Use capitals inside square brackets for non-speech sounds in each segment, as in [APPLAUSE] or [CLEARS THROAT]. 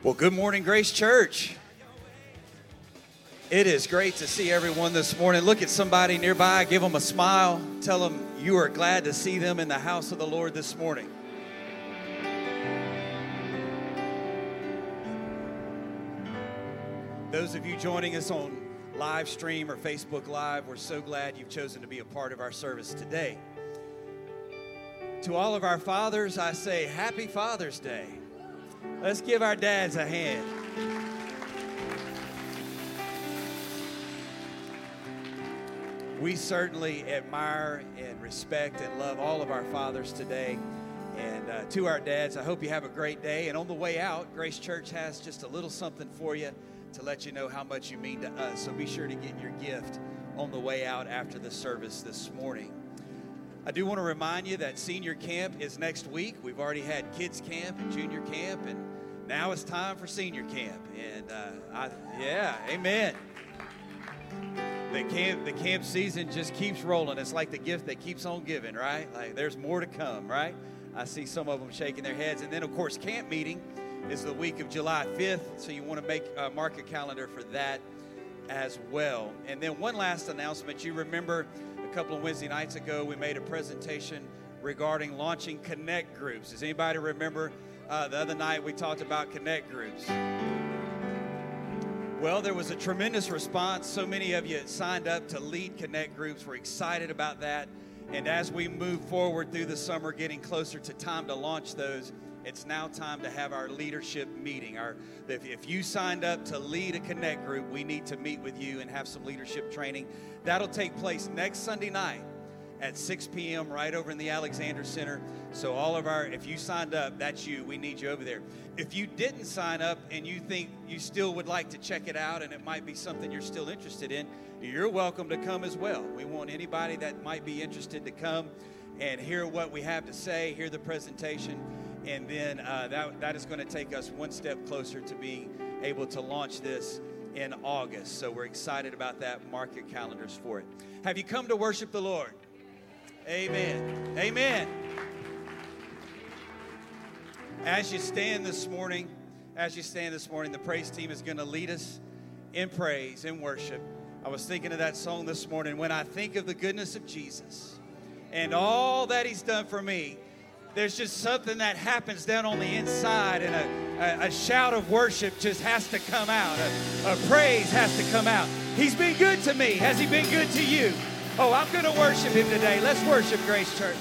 Well, good morning, Grace Church. It is great to see everyone this morning. Look at somebody nearby, give them a smile, tell them you are glad to see them in the house of the Lord this morning. Those of you joining us on live stream or Facebook Live, we're so glad you've chosen to be a part of our service today. To all of our fathers, I say Happy Father's Day. Let's give our dads a hand. We certainly admire and respect and love all of our fathers today. And uh, to our dads, I hope you have a great day. And on the way out, Grace Church has just a little something for you to let you know how much you mean to us. So be sure to get your gift on the way out after the service this morning. I do want to remind you that senior camp is next week. We've already had kids camp and junior camp, and now it's time for senior camp. And uh, I, yeah, amen. The camp, the camp season just keeps rolling. It's like the gift that keeps on giving, right? Like there's more to come, right? I see some of them shaking their heads. And then, of course, camp meeting is the week of July 5th, so you want to make uh, mark a calendar for that as well. And then one last announcement. You remember a couple of Wednesday nights ago, we made a presentation regarding launching connect groups. Does anybody remember uh, the other night we talked about connect groups? Well, there was a tremendous response. So many of you signed up to lead connect groups. We're excited about that. And as we move forward through the summer, getting closer to time to launch those, it's now time to have our leadership meeting. Our, if, if you signed up to lead a connect group, we need to meet with you and have some leadership training. That'll take place next Sunday night at 6 p.m. right over in the Alexander Center. So all of our, if you signed up, that's you. We need you over there. If you didn't sign up and you think you still would like to check it out and it might be something you're still interested in, you're welcome to come as well. We want anybody that might be interested to come and hear what we have to say, hear the presentation, and then uh, that, that is going to take us one step closer to being able to launch this in August. So we're excited about that. Mark your calendars for it. Have you come to worship the Lord? Amen. Amen. As you stand this morning, as you stand this morning, the praise team is going to lead us in praise and worship. I was thinking of that song this morning. When I think of the goodness of Jesus and all that He's done for me, there's just something that happens down on the inside, and a, a, a shout of worship just has to come out. A, a praise has to come out. He's been good to me. Has He been good to you? Oh, I'm going to worship Him today. Let's worship Grace Church.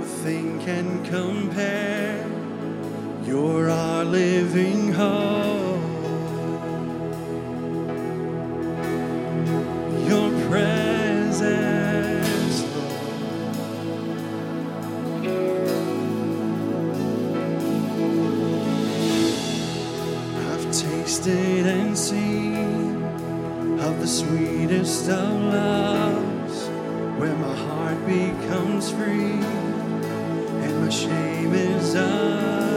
nothing can compare. You're our living hope. Your presence, Lord. I've tasted and seen of the sweetest of loves where my heart becomes free. My shame is up.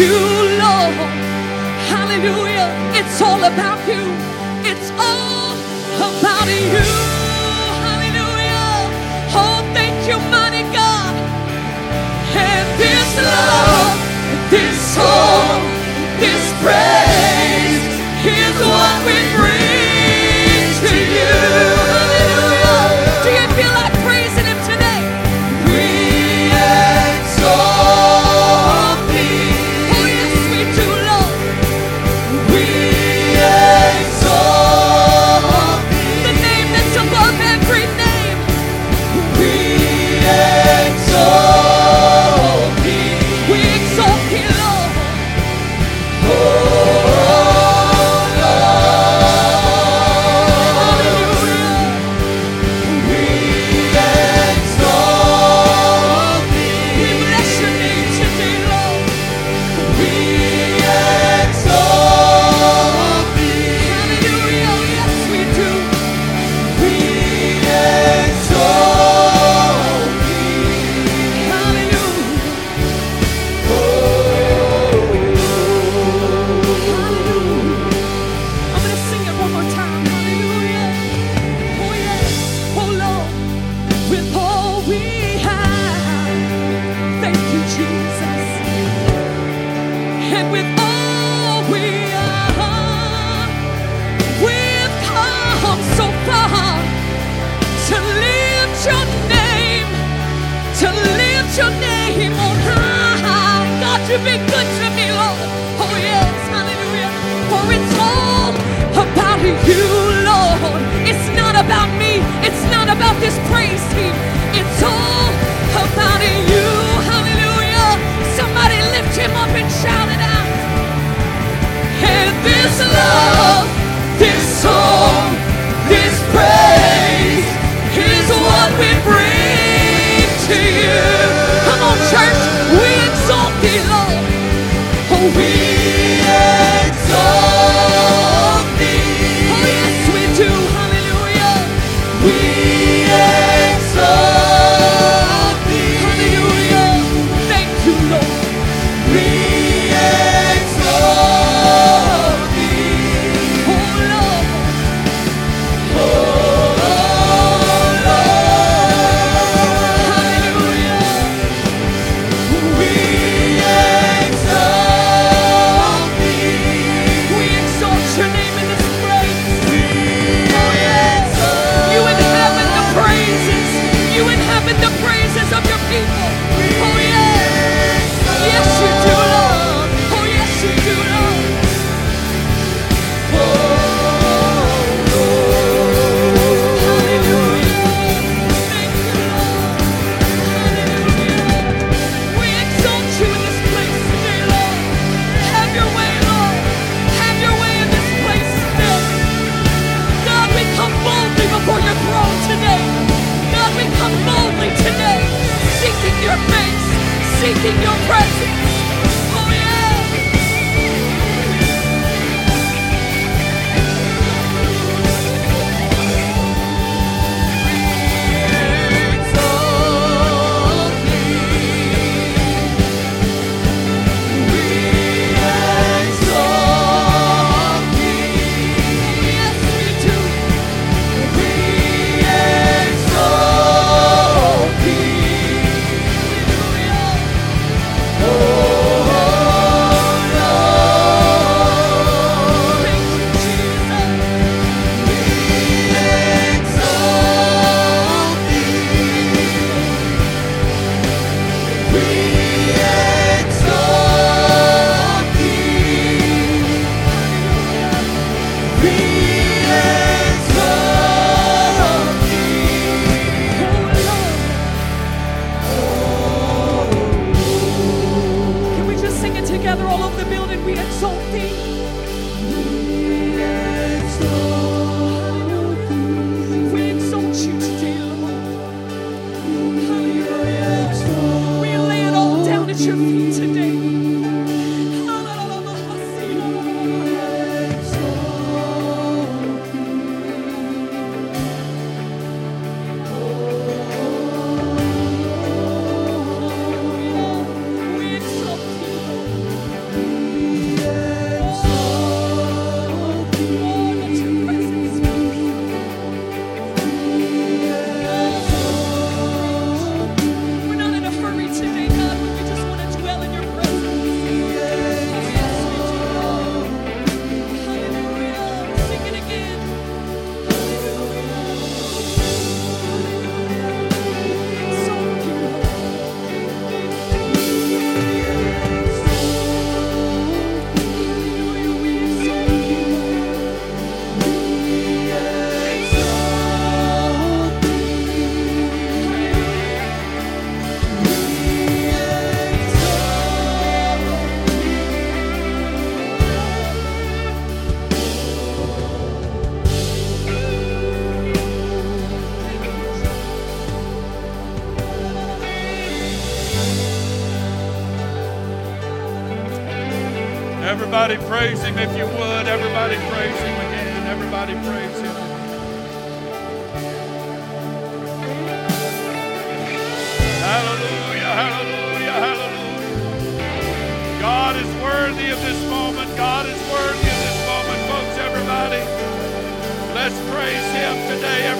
You, Lord. Hallelujah. It's all about you. Praise him if you would. Everybody praise him again. Everybody praise him. Hallelujah, hallelujah, hallelujah. God is worthy of this moment. God is worthy of this moment, folks. Everybody, let's praise him today. Everybody,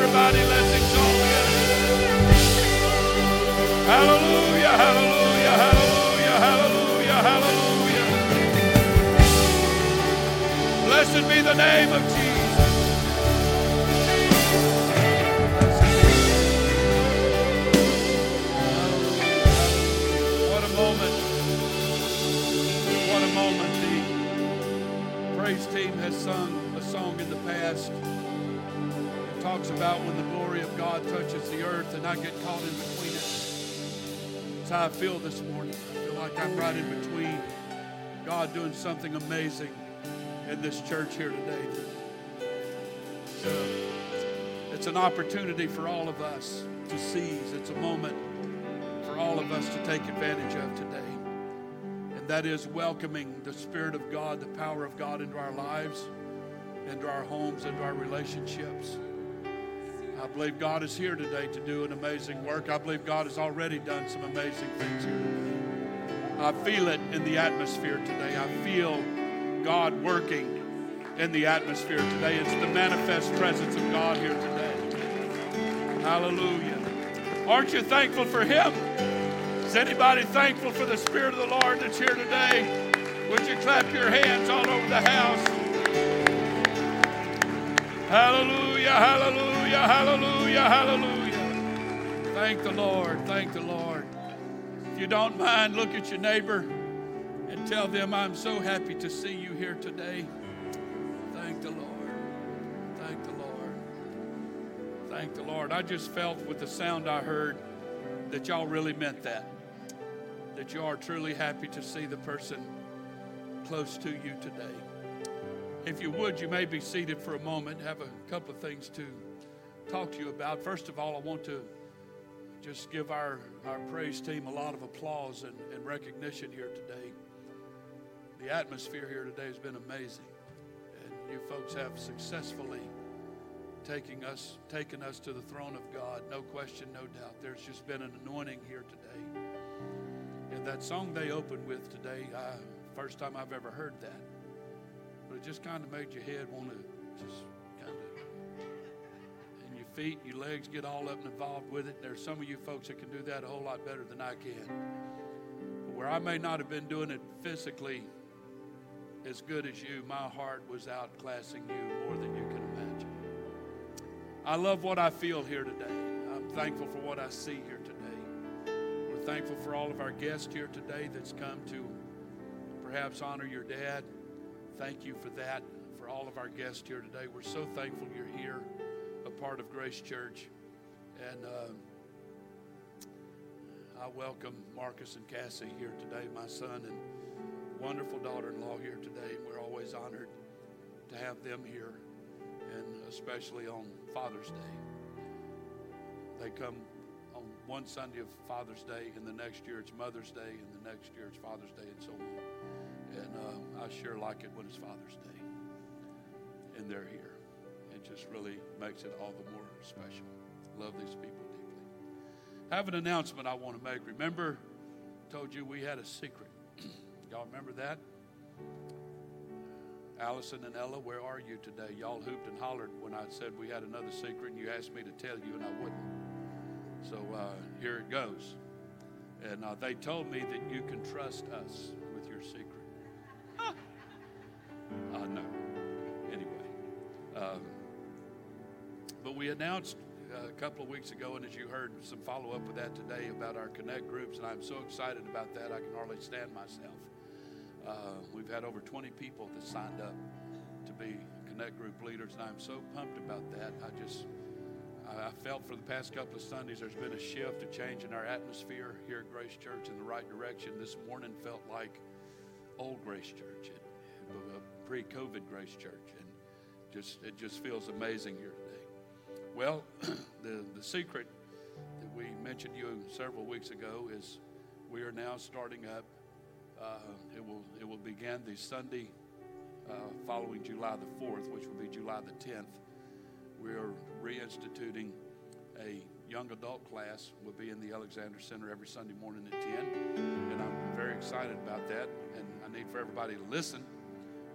Blessed be the name of Jesus. What a moment. What a moment. The praise team has sung a song in the past. It talks about when the glory of God touches the earth and I get caught in between it. That's how I feel this morning. I feel like I'm right in between God doing something amazing in this church here today. So, it's an opportunity for all of us to seize. It's a moment for all of us to take advantage of today. And that is welcoming the Spirit of God, the power of God into our lives, into our homes, into our relationships. I believe God is here today to do an amazing work. I believe God has already done some amazing things here today. I feel it in the atmosphere today. I feel God working in the atmosphere today. It's the manifest presence of God here today. Hallelujah. Aren't you thankful for Him? Is anybody thankful for the Spirit of the Lord that's here today? Would you clap your hands all over the house? Hallelujah, hallelujah, hallelujah, hallelujah. Thank the Lord, thank the Lord. If you don't mind, look at your neighbor tell them, I'm so happy to see you here today. Thank the Lord. Thank the Lord. Thank the Lord. I just felt with the sound I heard that y'all really meant that. That you are truly happy to see the person close to you today. If you would, you may be seated for a moment, have a couple of things to talk to you about. First of all, I want to just give our, our praise team a lot of applause and, and recognition here today. The atmosphere here today has been amazing. And you folks have successfully taking us, taken us to the throne of God. No question, no doubt. There's just been an anointing here today. And that song they opened with today, I, first time I've ever heard that. But it just kind of made your head want to just kind of, and your feet and your legs get all up and involved with it. There's some of you folks that can do that a whole lot better than I can. Where I may not have been doing it physically as good as you, my heart was outclassing you more than you can imagine. I love what I feel here today. I'm thankful for what I see here today. We're thankful for all of our guests here today that's come to perhaps honor your dad. Thank you for that. For all of our guests here today, we're so thankful you're here, a part of Grace Church. And uh, I welcome Marcus and Cassie here today, my son and wonderful daughter in law here today. We're always honored to have them here, and especially on Father's Day. They come on one Sunday of Father's Day, and the next year it's Mother's Day, and the next year it's Father's Day, and so on. And uh, I sure like it when it's Father's Day, and they're here. It just really makes it all the more special. Love these people deeply. Have an announcement I want to make. Remember, told you we had a secret. [CLEARS THROAT] Y'all remember that? Allison and Ella, where are you today? Y'all hooped and hollered when I said we had another secret, and you asked me to tell you, and I wouldn't. So uh, here it goes. And uh, they told me that you can trust us with your secret. [LAUGHS] uh, no. Anyway. Um, but we announced uh, a couple of weeks ago, and as you heard, some follow up with that today about our Connect groups, and I'm so excited about that, I can hardly stand myself. Uh, we've had over 20 people that signed up to be Connect group leaders, and I'm so pumped about that. I just, I felt for the past couple of Sundays there's been a shift, a change in our atmosphere here at Grace Church in the right direction. This morning felt like old Grace Church, it, a pre-COVID Grace Church, and just it just feels amazing here today. Well, [CLEARS THROAT] the the secret that we mentioned you several weeks ago is we are now starting up. Uh, it will it will begin the Sunday uh, following July the fourth, which will be July the tenth. We are reinstituting a young adult class. We'll be in the Alexander Center every Sunday morning at ten, and I'm very excited about that. And I need for everybody to listen.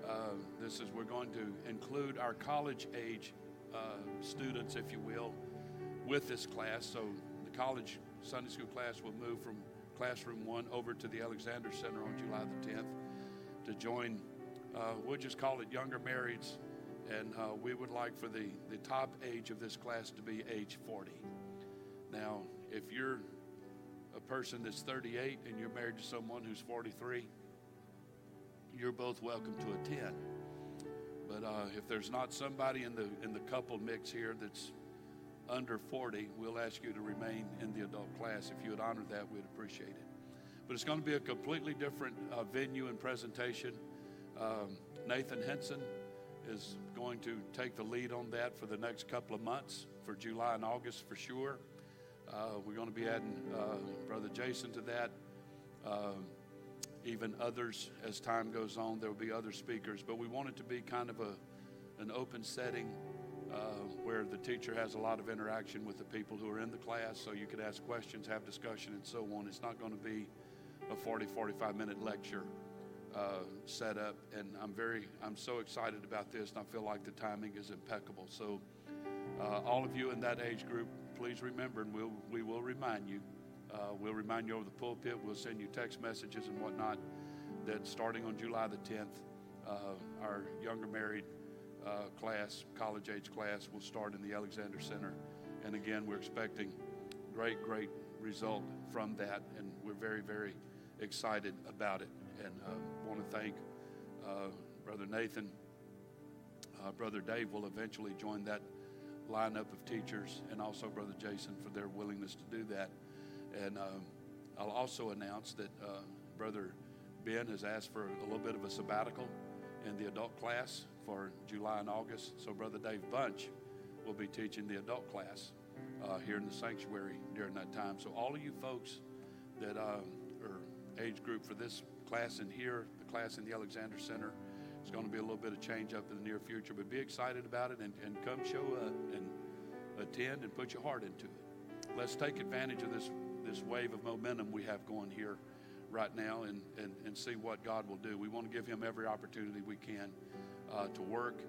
Uh, this is we're going to include our college age uh, students, if you will, with this class. So the college Sunday school class will move from classroom one over to the Alexander Center on July the 10th to join. Uh, we'll just call it younger marrieds, and uh, we would like for the the top age of this class to be age 40. Now, if you're a person that's 38 and you're married to someone who's 43 you're both welcome to attend. But uh, if there's not somebody in the in the couple mix here that's under 40, we'll ask you to remain in the adult class. If you would honor that, we'd appreciate it. But it's going to be a completely different uh, venue and presentation. Um, Nathan Henson is going to take the lead on that for the next couple of months, for July and August for sure. Uh, we're going to be adding uh, Brother Jason to that. Um, even others as time goes on. There will be other speakers, but we want it to be kind of a, an open setting uh, where the teacher has a lot of interaction with the people who are in the class, so you could ask questions, have discussion, and so on. It's not going to be a 40, 45 minute lecture uh, set up, and I'm very, I'm so excited about this, and I feel like the timing is impeccable. So, uh, all of you in that age group, please remember, and we'll, we will remind you uh, we'll remind you over the pulpit. We'll send you text messages and whatnot that starting on July the 10th, uh, our younger married uh, class, college age class, will start in the Alexander Center. And again, we're expecting great, great result from that. And we're very, very excited about it. And uh, want to thank uh, Brother Nathan. Uh, Brother Dave will eventually join that lineup of teachers, and also Brother Jason for their willingness to do that. And um, I'll also announce that uh, Brother Ben has asked for a little bit of a sabbatical in the adult class for July and August. So Brother Dave Bunch will be teaching the adult class uh, here in the sanctuary during that time. So all of you folks that uh, are age group for this class in here, the class in the Alexander Center, it's going to be a little bit of change up in the near future. But be excited about it and, and come show up and attend and put your heart into it. Let's take advantage of this this wave of momentum we have going here right now and, and, and see what God will do. We want to give Him every opportunity we can uh, to work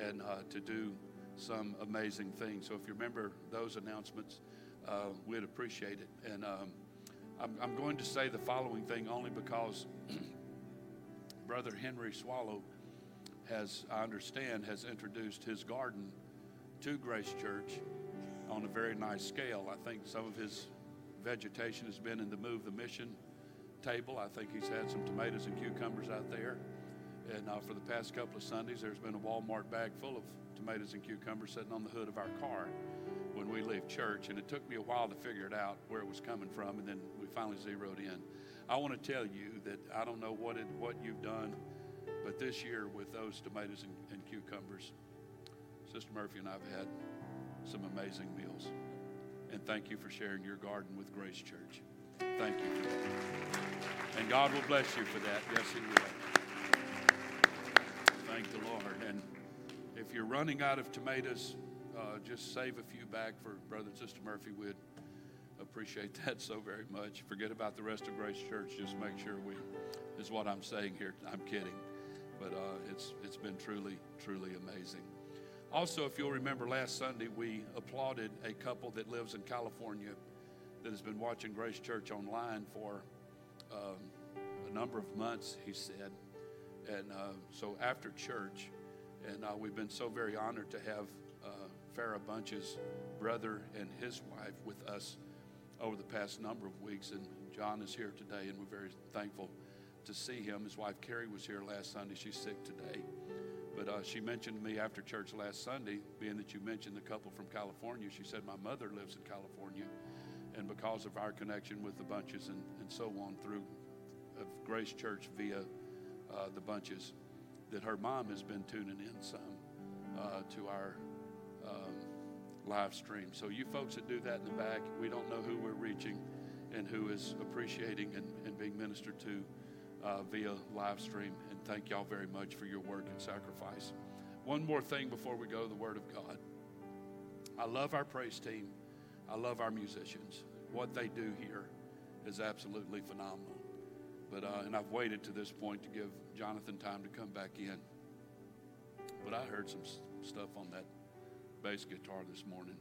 and uh, to do some amazing things. So if you remember those announcements, uh, we'd appreciate it. And um, I'm, I'm going to say the following thing only because [CLEARS THROAT] Brother Henry Swallow has, I understand, has introduced his garden to Grace Church on a very nice scale. I think some of his vegetation has been in the Move the Mission table. I think he's had some tomatoes and cucumbers out there. And uh, for the past couple of Sundays, there's been a Walmart bag full of tomatoes and cucumbers sitting on the hood of our car when we leave church. And it took me a while to figure it out where it was coming from, and then we finally zeroed in. I want to tell you that I don't know what it, what you've done, but this year with those tomatoes and, and cucumbers, Sister Murphy and I've had some amazing meals. And thank you for sharing your garden with Grace Church. Thank you. And God will bless you for that. Yes, He will. Thank the Lord. And if you're running out of tomatoes, uh, just save a few back for Brother and Sister Murphy. We'd appreciate [LAUGHS] that so very much. Forget about the rest of Grace Church. Just make sure we, is what I'm saying here. I'm kidding. But uh, it's, it's been truly, truly amazing. Also, if you'll remember last Sunday, we applauded a couple that lives in California that has been watching Grace Church online for um, a number of months, he said. And uh, so after church, and uh, we've been so very honored to have uh, Farrah Bunch's brother and his wife with us over the past number of weeks. And John is here today, and we're very thankful to see him. His wife Carrie was here last Sunday. She's sick today. But uh, she mentioned to me after church last Sunday, being that you mentioned the couple from California, she said, My mother lives in California. And because of our connection with the Bunches and, and so on through of Grace Church via uh, the Bunches, that her mom has been tuning in some uh, to our um, live stream. So, you folks that do that in the back, we don't know who we're reaching and who is appreciating and, and being ministered to uh, via live stream. And thank y'all very much for your work and sacrifice. One more thing before we go the Word of God. I love our praise team. I love our musicians. What they do here is absolutely phenomenal. But uh, and I've waited to this point to give Jonathan time to come back in. But I heard some stuff on that bass guitar this morning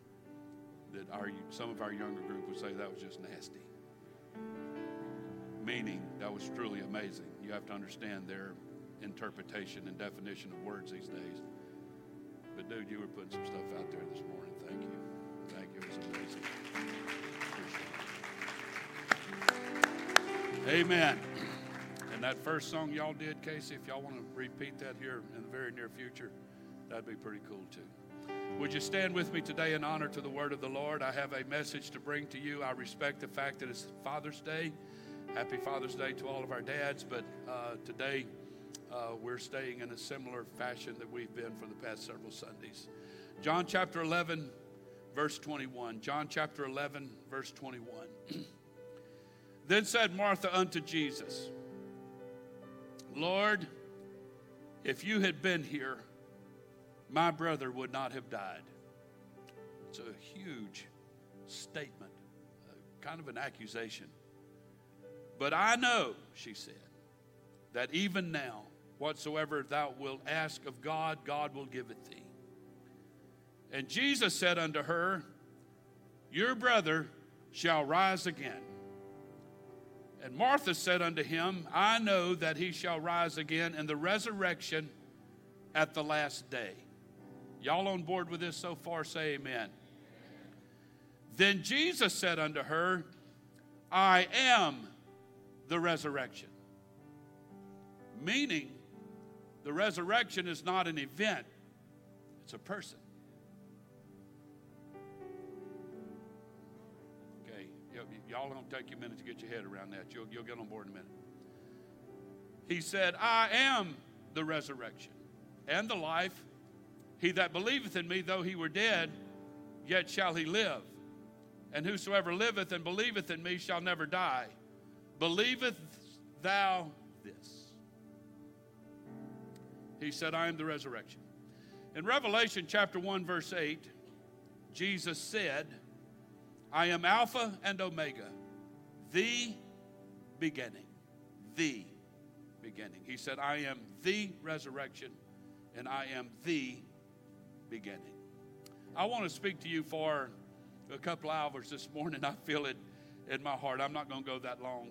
that our some of our younger group would say that was just nasty meaning that was truly amazing. You have to understand their interpretation and definition of words these days. But dude, you were putting some stuff out there this morning. Thank you. Thank you. It was amazing. Amen. And that first song y'all did, Casey, if y'all want to repeat that here in the very near future, that'd be pretty cool too. Would you stand with me today in honor to the word of the Lord? I have a message to bring to you. I respect the fact that it's Father's Day. Happy Father's Day to all of our dads, but uh, today uh, we're staying in a similar fashion that we've been for the past several Sundays. John chapter 11, verse 21. John chapter 11, verse 21. [CLEARS THROAT] then said Martha unto Jesus, Lord, if you had been here, my brother would not have died. It's a huge statement, uh, kind of an accusation. But I know, she said, that even now, whatsoever thou wilt ask of God, God will give it thee. And Jesus said unto her, Your brother shall rise again. And Martha said unto him, I know that he shall rise again in the resurrection at the last day. Y'all on board with this so far? Say amen. Then Jesus said unto her, I am the resurrection. Meaning, the resurrection is not an event, it's a person. Y'all don't take you a minute to get your head around that. You'll, you'll get on board in a minute. He said, I am the resurrection and the life. He that believeth in me, though he were dead, yet shall he live. And whosoever liveth and believeth in me shall never die. Believeth thou this? He said, I am the resurrection. In Revelation chapter 1, verse 8, Jesus said, I am Alpha and Omega, the beginning. The beginning. He said, I am the resurrection and I am the beginning. I want to speak to you for a couple hours this morning. I feel it in my heart. I'm not going to go that long.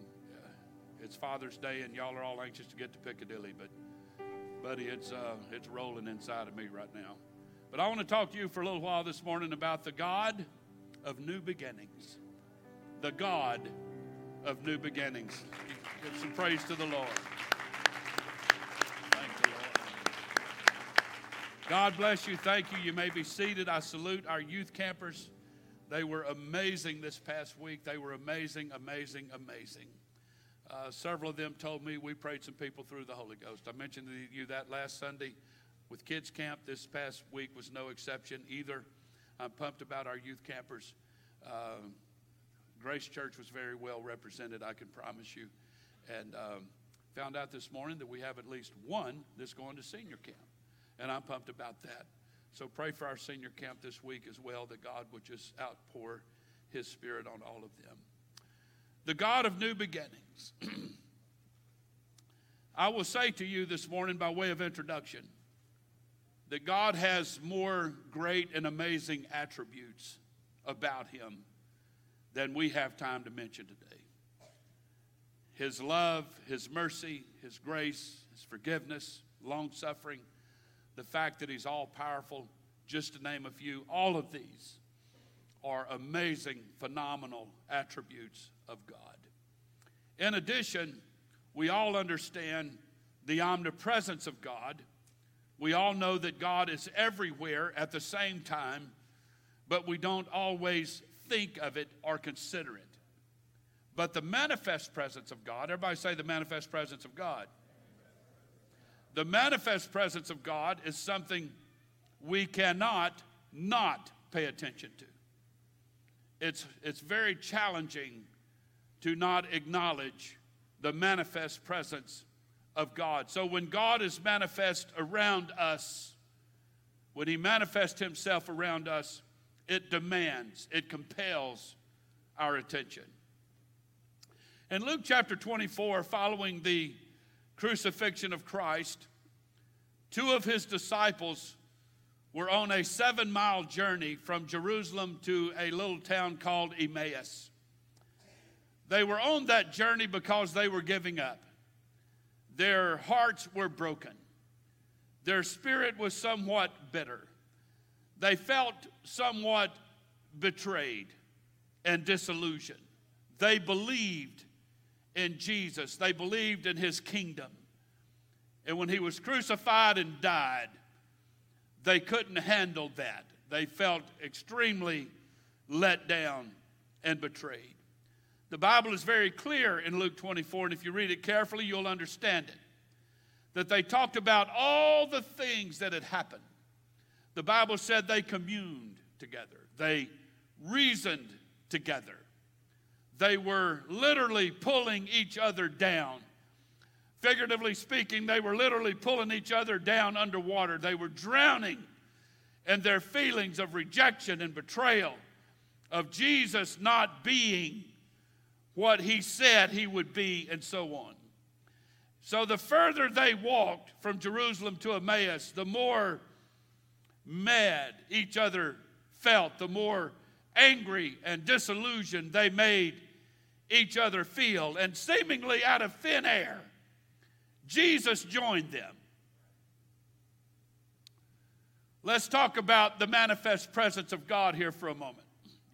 It's Father's Day, and y'all are all anxious to get to Piccadilly, but buddy, it's uh, it's rolling inside of me right now. But I want to talk to you for a little while this morning about the God of new beginnings. The God of new beginnings. Give some praise to the Lord. Thank the Lord. God bless you. Thank you. You may be seated. I salute our youth campers. They were amazing this past week. They were amazing, amazing, amazing. Uh, several of them told me we prayed some people through the Holy Ghost. I mentioned to you that last Sunday with kids camp. This past week was no exception either. I'm pumped about our youth campers. Uh, Grace Church was very well represented, I can promise you. And um, found out this morning that we have at least one that's going to senior camp. And I'm pumped about that. So pray for our senior camp this week as well, that God would just outpour his spirit on all of them. The God of new beginnings. [CLEARS THROAT] I will say to you this morning, by way of introduction, that God has more great and amazing attributes about him than we have time to mention today. His love, His mercy, His grace, His forgiveness, long suffering, the fact that He's all powerful, just to name a few, all of these are amazing, phenomenal attributes of God. In addition, we all understand the omnipresence of God. We all know that God is everywhere at the same time, but we don't always think of it or consider it. But the manifest presence of God, everybody say the manifest presence of God. The manifest presence of God is something we cannot not pay attention to. It's, it's very challenging to not acknowledge the manifest presence of God. So when God is manifest around us, when He manifests Himself around us, it demands, it compels our attention. In Luke chapter 24, following the crucifixion of Christ, two of his disciples were on a seven mile journey from Jerusalem to a little town called Emmaus. They were on that journey because they were giving up. Their hearts were broken, their spirit was somewhat bitter. They felt somewhat betrayed and disillusioned. They believed in Jesus, they believed in his kingdom. And when he was crucified and died, they couldn't handle that. They felt extremely let down and betrayed. The Bible is very clear in Luke 24, and if you read it carefully, you'll understand it. That they talked about all the things that had happened. The Bible said they communed together, they reasoned together, they were literally pulling each other down. Figuratively speaking, they were literally pulling each other down underwater. They were drowning in their feelings of rejection and betrayal, of Jesus not being what he said he would be, and so on. So the further they walked from Jerusalem to Emmaus, the more mad each other felt, the more angry and disillusioned they made each other feel. And seemingly out of thin air, Jesus joined them. Let's talk about the manifest presence of God here for a moment.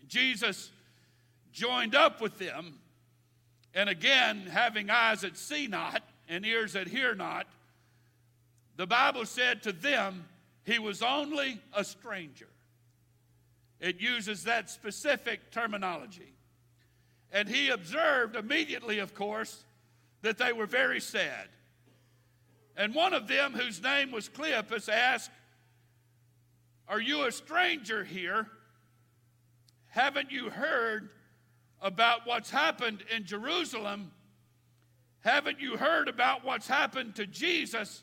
Jesus joined up with them, and again, having eyes that see not and ears that hear not, the Bible said to them, He was only a stranger. It uses that specific terminology. And he observed immediately, of course, that they were very sad. And one of them, whose name was Cleopas, asked, Are you a stranger here? Haven't you heard about what's happened in Jerusalem? Haven't you heard about what's happened to Jesus?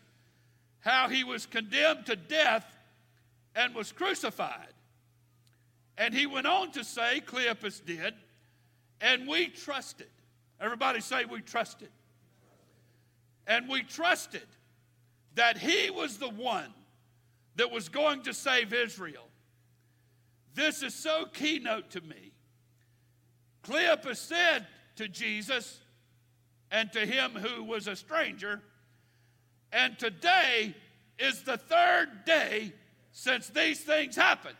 How he was condemned to death and was crucified. And he went on to say, Cleopas did, and we trusted. Everybody say, we trusted. And we trusted that he was the one that was going to save Israel. This is so keynote to me. Cleopas said to Jesus and to him who was a stranger, and today is the third day since these things happened.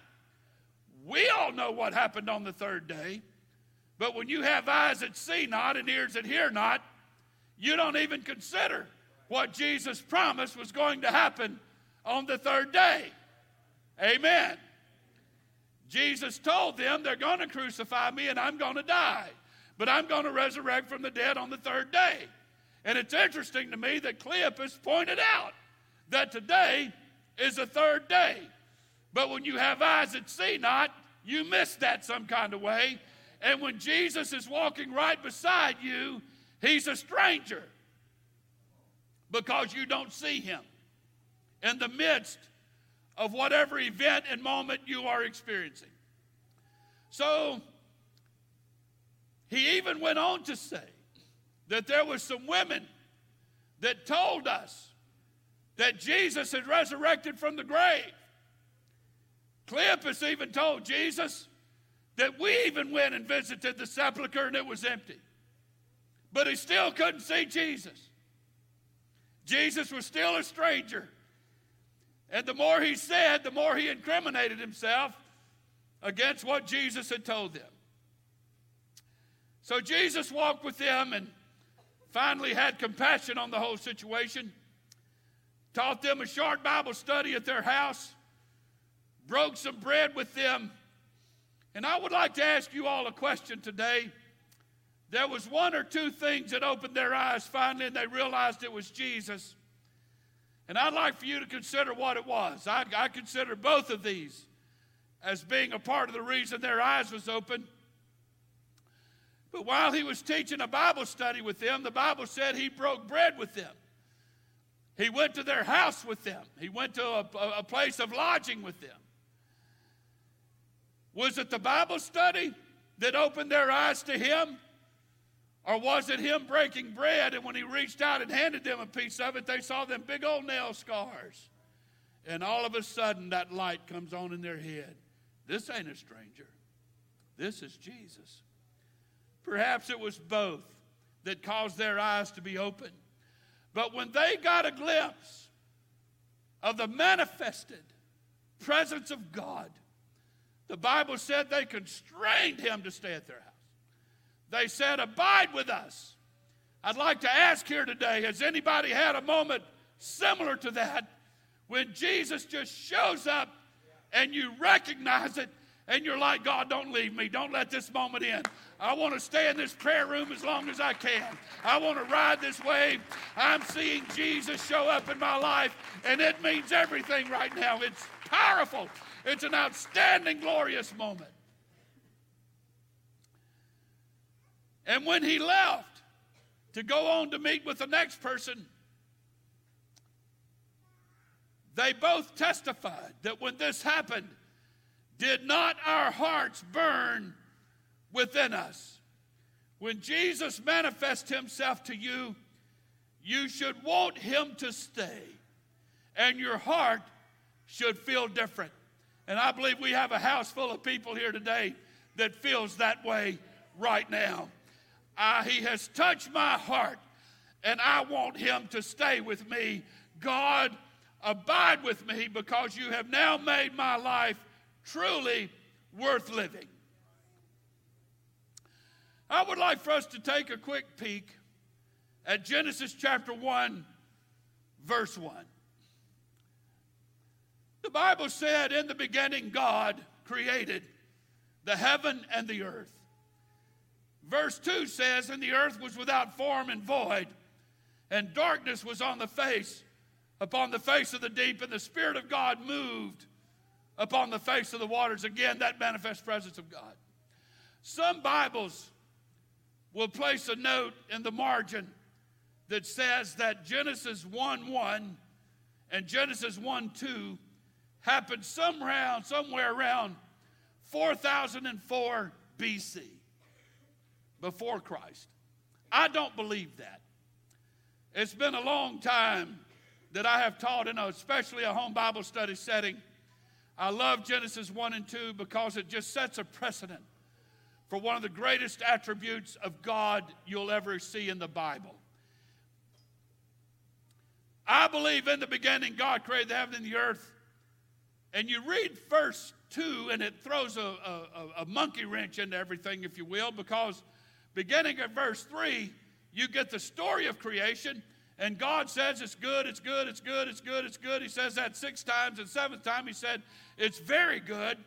We all know what happened on the third day. But when you have eyes that see not and ears that hear not, you don't even consider what Jesus promised was going to happen on the third day. Amen. Jesus told them they're going to crucify me and I'm going to die, but I'm going to resurrect from the dead on the third day. And it's interesting to me that Cleopas pointed out that today is the third day. But when you have eyes that see not, you miss that some kind of way. And when Jesus is walking right beside you, he's a stranger because you don't see him in the midst of whatever event and moment you are experiencing. So he even went on to say that there were some women that told us that Jesus had resurrected from the grave. Cleopas even told Jesus that we even went and visited the sepulchre and it was empty. But he still couldn't see Jesus. Jesus was still a stranger. And the more he said, the more he incriminated himself against what Jesus had told them. So Jesus walked with them and finally had compassion on the whole situation, taught them a short Bible study at their house, broke some bread with them. And I would like to ask you all a question today. There was one or two things that opened their eyes finally, and they realized it was Jesus. And I'd like for you to consider what it was. I, I consider both of these as being a part of the reason their eyes was open. But while he was teaching a Bible study with them, the Bible said he broke bread with them. He went to their house with them. He went to a, a place of lodging with them. Was it the Bible study that opened their eyes to him? Or was it him breaking bread and when he reached out and handed them a piece of it, they saw them big old nail scars? And all of a sudden, that light comes on in their head. This ain't a stranger, this is Jesus. Perhaps it was both that caused their eyes to be open. But when they got a glimpse of the manifested presence of God, the Bible said they constrained him to stay at their house. They said, Abide with us. I'd like to ask here today has anybody had a moment similar to that when Jesus just shows up and you recognize it and you're like, God, don't leave me. Don't let this moment end. I want to stay in this prayer room as long as I can. I want to ride this wave. I'm seeing Jesus show up in my life, and it means everything right now. It's powerful, it's an outstanding, glorious moment. And when he left to go on to meet with the next person, they both testified that when this happened, did not our hearts burn within us? When Jesus manifests himself to you, you should want him to stay, and your heart should feel different. And I believe we have a house full of people here today that feels that way right now. Uh, he has touched my heart, and I want him to stay with me. God, abide with me because you have now made my life truly worth living. I would like for us to take a quick peek at Genesis chapter 1, verse 1. The Bible said, In the beginning, God created the heaven and the earth. Verse 2 says, And the earth was without form and void, and darkness was on the face, upon the face of the deep, and the Spirit of God moved upon the face of the waters. Again, that manifest presence of God. Some Bibles will place a note in the margin that says that Genesis 1 1 and Genesis 1 2 happened somewhere, somewhere around 4004 BC, before Christ. I don't believe that. It's been a long time that I have taught in a, especially a home Bible study setting I love Genesis 1 and 2 because it just sets a precedent for one of the greatest attributes of God you'll ever see in the Bible. I believe in the beginning God created the heaven and the earth. And you read verse 2, and it throws a, a, a monkey wrench into everything, if you will, because beginning at verse 3, you get the story of creation and God says it's good, it's good, it's good, it's good, it's good. He says that six times, and seventh time he said it's very good.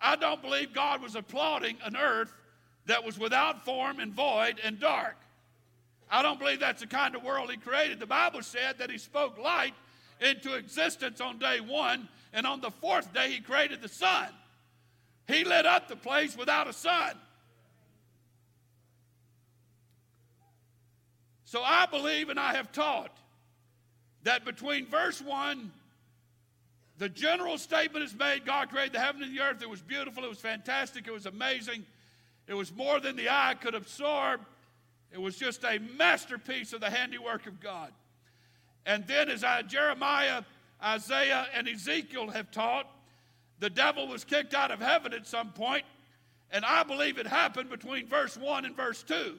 I don't believe God was applauding an earth that was without form and void and dark. I don't believe that's the kind of world he created. The Bible said that he spoke light into existence on day one, and on the fourth day he created the sun. He lit up the place without a sun. So I believe and I have taught that between verse 1, the general statement is made God created the heaven and the earth. It was beautiful, it was fantastic, it was amazing, it was more than the eye could absorb. It was just a masterpiece of the handiwork of God. And then, as I, Jeremiah, Isaiah, and Ezekiel have taught, the devil was kicked out of heaven at some point, and I believe it happened between verse 1 and verse 2.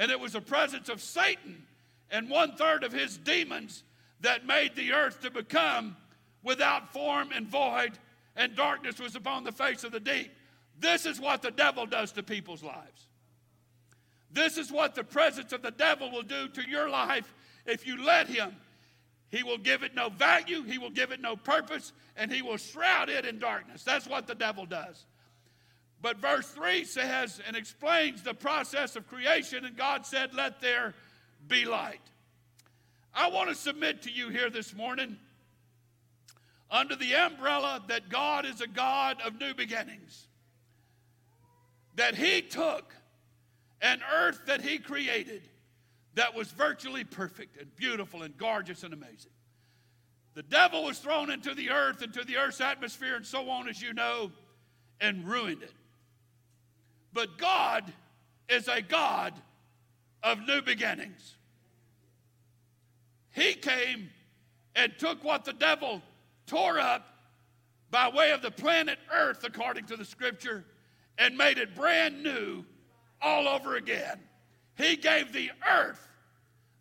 And it was the presence of Satan and one third of his demons that made the earth to become without form and void, and darkness was upon the face of the deep. This is what the devil does to people's lives. This is what the presence of the devil will do to your life if you let him. He will give it no value, he will give it no purpose, and he will shroud it in darkness. That's what the devil does. But verse 3 says and explains the process of creation, and God said, Let there be light. I want to submit to you here this morning under the umbrella that God is a God of new beginnings. That He took an earth that He created that was virtually perfect and beautiful and gorgeous and amazing. The devil was thrown into the earth, into the earth's atmosphere, and so on, as you know, and ruined it. But God is a God of new beginnings. He came and took what the devil tore up by way of the planet Earth, according to the scripture, and made it brand new all over again. He gave the earth,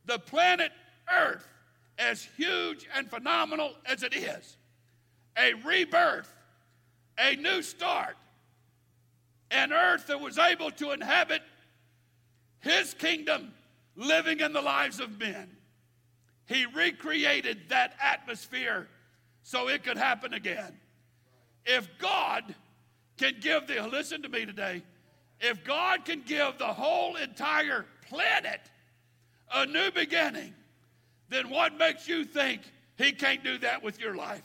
the planet Earth, as huge and phenomenal as it is, a rebirth, a new start, an earth that was able to inhabit his kingdom living in the lives of men. He recreated that atmosphere so it could happen again. If God can give the, listen to me today, if God can give the whole entire planet a new beginning, then what makes you think He can't do that with your life?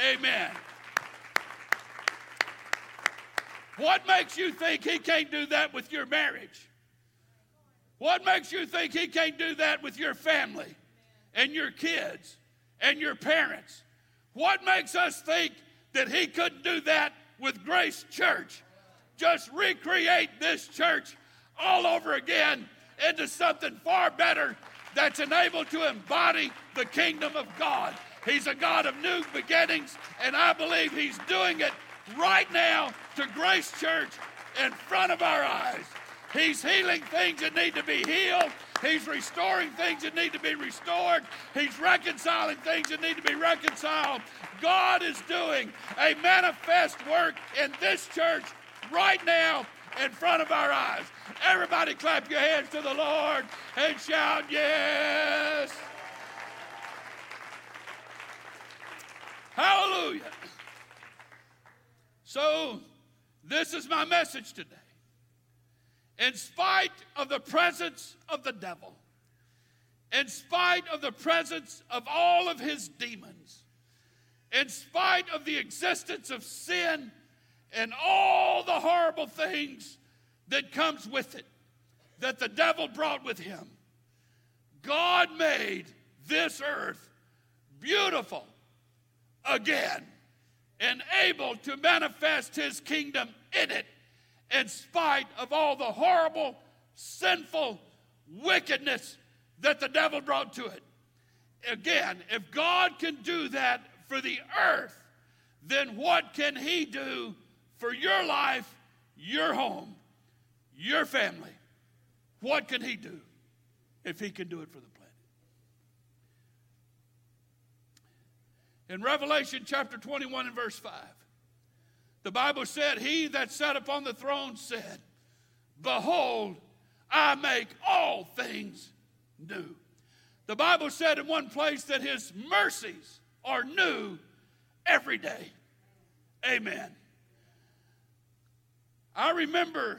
Amen. What makes you think He can't do that with your marriage? What makes you think He can't do that with your family and your kids and your parents? What makes us think that He couldn't do that with Grace Church? Just recreate this church all over again into something far better that's enabled to embody the kingdom of God. He's a God of new beginnings, and I believe He's doing it right now to Grace Church in front of our eyes. He's healing things that need to be healed. He's restoring things that need to be restored. He's reconciling things that need to be reconciled. God is doing a manifest work in this church right now in front of our eyes. Everybody clap your hands to the Lord and shout, Yes! Hallelujah. So, this is my message today. In spite of the presence of the devil, in spite of the presence of all of his demons, in spite of the existence of sin and all the horrible things that comes with it that the devil brought with him, God made this earth beautiful again and able to manifest his kingdom in it in spite of all the horrible, sinful wickedness that the devil brought to it. Again, if God can do that for the earth, then what can he do for your life, your home, your family? What can he do if he can do it for the planet? In Revelation chapter 21 and verse 5, the Bible said, He that sat upon the throne said, Behold, I make all things new. The Bible said in one place that His mercies are new every day. Amen. I remember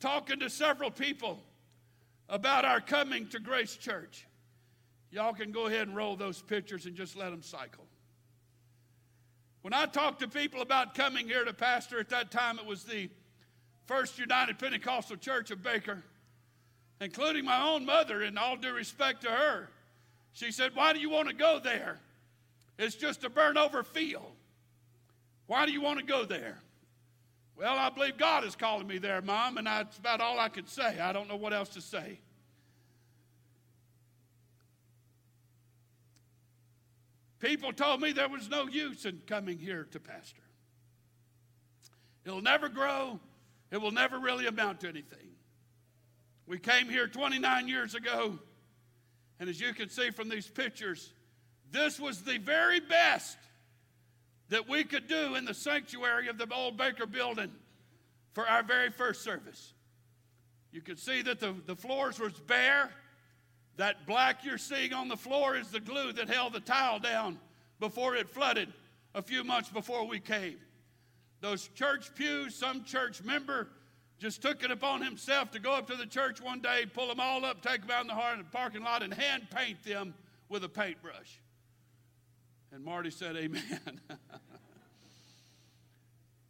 talking to several people about our coming to Grace Church. Y'all can go ahead and roll those pictures and just let them cycle. When I talked to people about coming here to pastor, at that time it was the First United Pentecostal Church of Baker, including my own mother, in all due respect to her. She said, Why do you want to go there? It's just a burn over field. Why do you want to go there? Well, I believe God is calling me there, Mom, and that's about all I can say. I don't know what else to say. People told me there was no use in coming here to pastor. It'll never grow, it will never really amount to anything. We came here 29 years ago, and as you can see from these pictures, this was the very best that we could do in the sanctuary of the old Baker building for our very first service. You can see that the, the floors was bare. That black you're seeing on the floor is the glue that held the tile down before it flooded a few months before we came. Those church pews, some church member just took it upon himself to go up to the church one day, pull them all up, take them out in the heart the parking lot, and hand paint them with a paintbrush. And Marty said, Amen. [LAUGHS]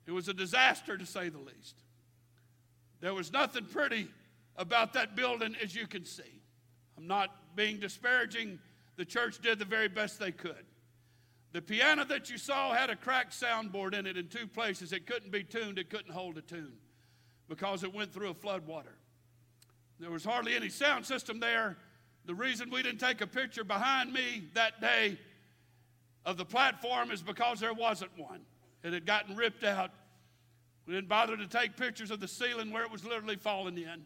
it was a disaster to say the least. There was nothing pretty about that building, as you can see. I'm not being disparaging. The church did the very best they could. The piano that you saw had a cracked soundboard in it in two places. It couldn't be tuned, it couldn't hold a tune because it went through a flood water. There was hardly any sound system there. The reason we didn't take a picture behind me that day of the platform is because there wasn't one. It had gotten ripped out. We didn't bother to take pictures of the ceiling where it was literally falling in.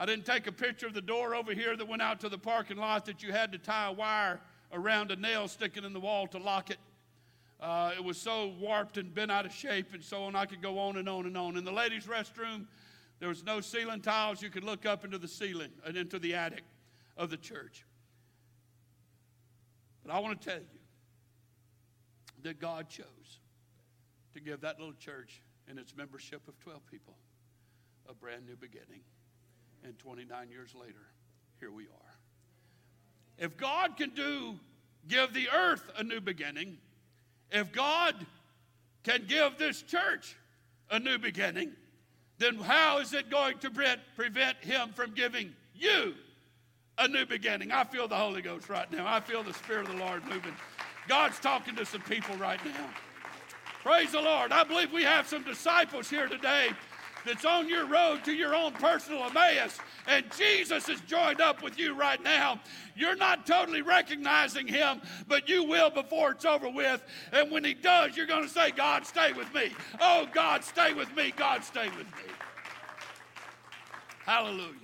I didn't take a picture of the door over here that went out to the parking lot that you had to tie a wire around a nail sticking in the wall to lock it. Uh, it was so warped and bent out of shape and so on. I could go on and on and on. In the ladies' restroom, there was no ceiling tiles. You could look up into the ceiling and into the attic of the church. But I want to tell you that God chose to give that little church and its membership of 12 people a brand new beginning. And 29 years later, here we are. If God can do, give the earth a new beginning, if God can give this church a new beginning, then how is it going to prevent him from giving you a new beginning? I feel the Holy Ghost right now. I feel the Spirit of the Lord moving. God's talking to some people right now. Praise the Lord. I believe we have some disciples here today that's on your road to your own personal Emmaus, and Jesus is joined up with you right now. You're not totally recognizing him, but you will before it's over with. And when he does, you're going to say, God, stay with me. Oh, God, stay with me. God, stay with me. Hallelujah.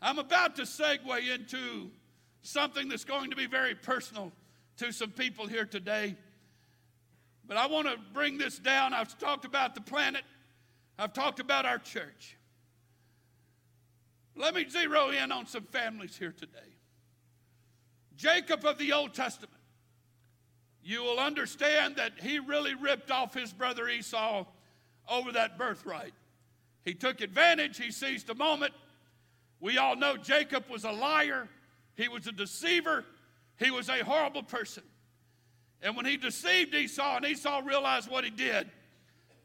I'm about to segue into something that's going to be very personal to some people here today. But I want to bring this down. I've talked about the planet, I've talked about our church. Let me zero in on some families here today. Jacob of the Old Testament, you will understand that he really ripped off his brother Esau over that birthright. He took advantage, he seized a moment. We all know Jacob was a liar, he was a deceiver, he was a horrible person. And when he deceived Esau and Esau realized what he did,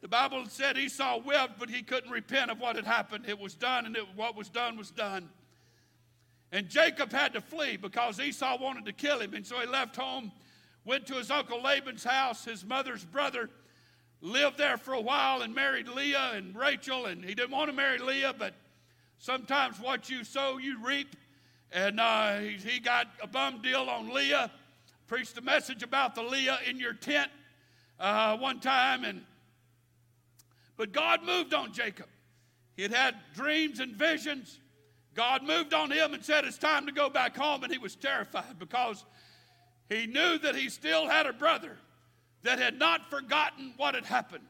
the Bible said Esau wept, but he couldn't repent of what had happened. It was done, and it, what was done was done. And Jacob had to flee because Esau wanted to kill him. And so he left home, went to his uncle Laban's house. His mother's brother lived there for a while and married Leah and Rachel. And he didn't want to marry Leah, but sometimes what you sow, you reap. And uh, he, he got a bum deal on Leah. Preached a message about the Leah in your tent uh, one time, and but God moved on Jacob. He had had dreams and visions. God moved on him and said, It's time to go back home. And he was terrified because he knew that he still had a brother that had not forgotten what had happened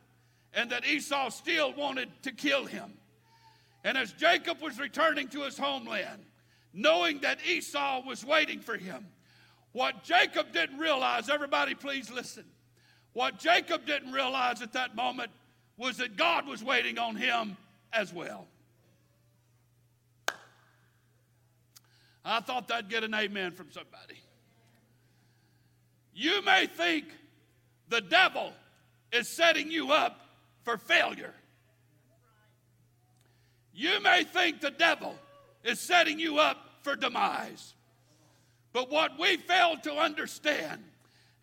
and that Esau still wanted to kill him. And as Jacob was returning to his homeland, knowing that Esau was waiting for him, what Jacob didn't realize, everybody please listen. What Jacob didn't realize at that moment was that God was waiting on him as well. I thought that'd get an amen from somebody. You may think the devil is setting you up for failure. You may think the devil is setting you up for demise. But what we fail to understand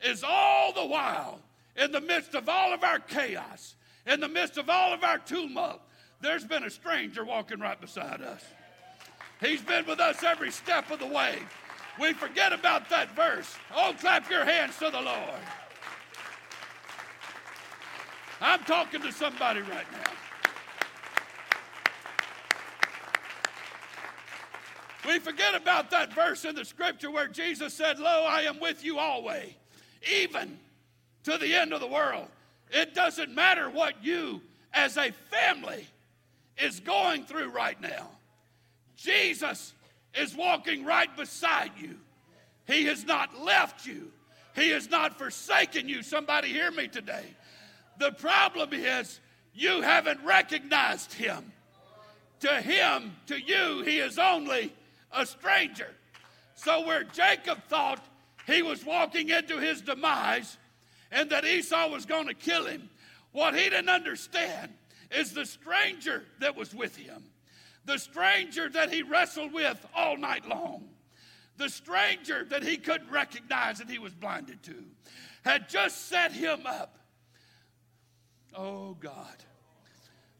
is all the while, in the midst of all of our chaos, in the midst of all of our tumult, there's been a stranger walking right beside us. He's been with us every step of the way. We forget about that verse. Oh, clap your hands to the Lord. I'm talking to somebody right now. We forget about that verse in the scripture where Jesus said, Lo, I am with you always, even to the end of the world. It doesn't matter what you as a family is going through right now. Jesus is walking right beside you. He has not left you. He has not forsaken you. Somebody hear me today. The problem is you haven't recognized him. To him, to you, he is only a stranger. So, where Jacob thought he was walking into his demise and that Esau was going to kill him, what he didn't understand is the stranger that was with him, the stranger that he wrestled with all night long, the stranger that he couldn't recognize and he was blinded to, had just set him up. Oh God,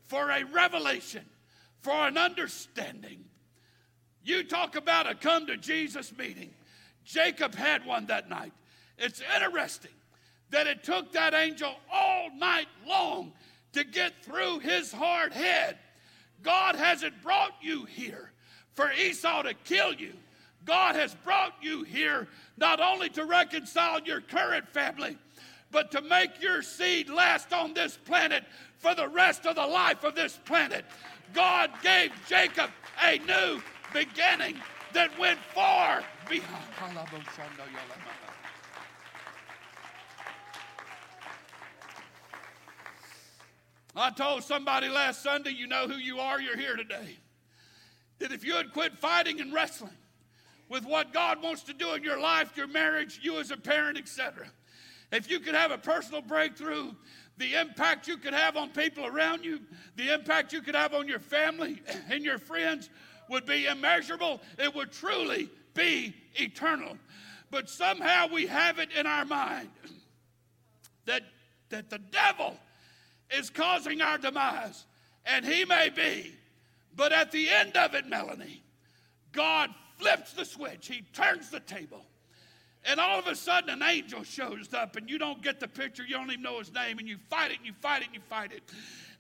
for a revelation, for an understanding you talk about a come to Jesus meeting. Jacob had one that night. It's interesting that it took that angel all night long to get through his hard head. God hasn't brought you here for Esau to kill you. God has brought you here not only to reconcile your current family, but to make your seed last on this planet for the rest of the life of this planet. God gave Jacob a new beginning that went far beyond. I told somebody last Sunday, you know who you are, you're here today. That if you had quit fighting and wrestling with what God wants to do in your life, your marriage, you as a parent, etc., if you could have a personal breakthrough, the impact you could have on people around you, the impact you could have on your family and your friends, would be immeasurable, it would truly be eternal. But somehow we have it in our mind that, that the devil is causing our demise, and he may be. But at the end of it, Melanie, God flips the switch, he turns the table. And all of a sudden, an angel shows up, and you don't get the picture. You don't even know his name, and you fight it, and you fight it, and you fight it.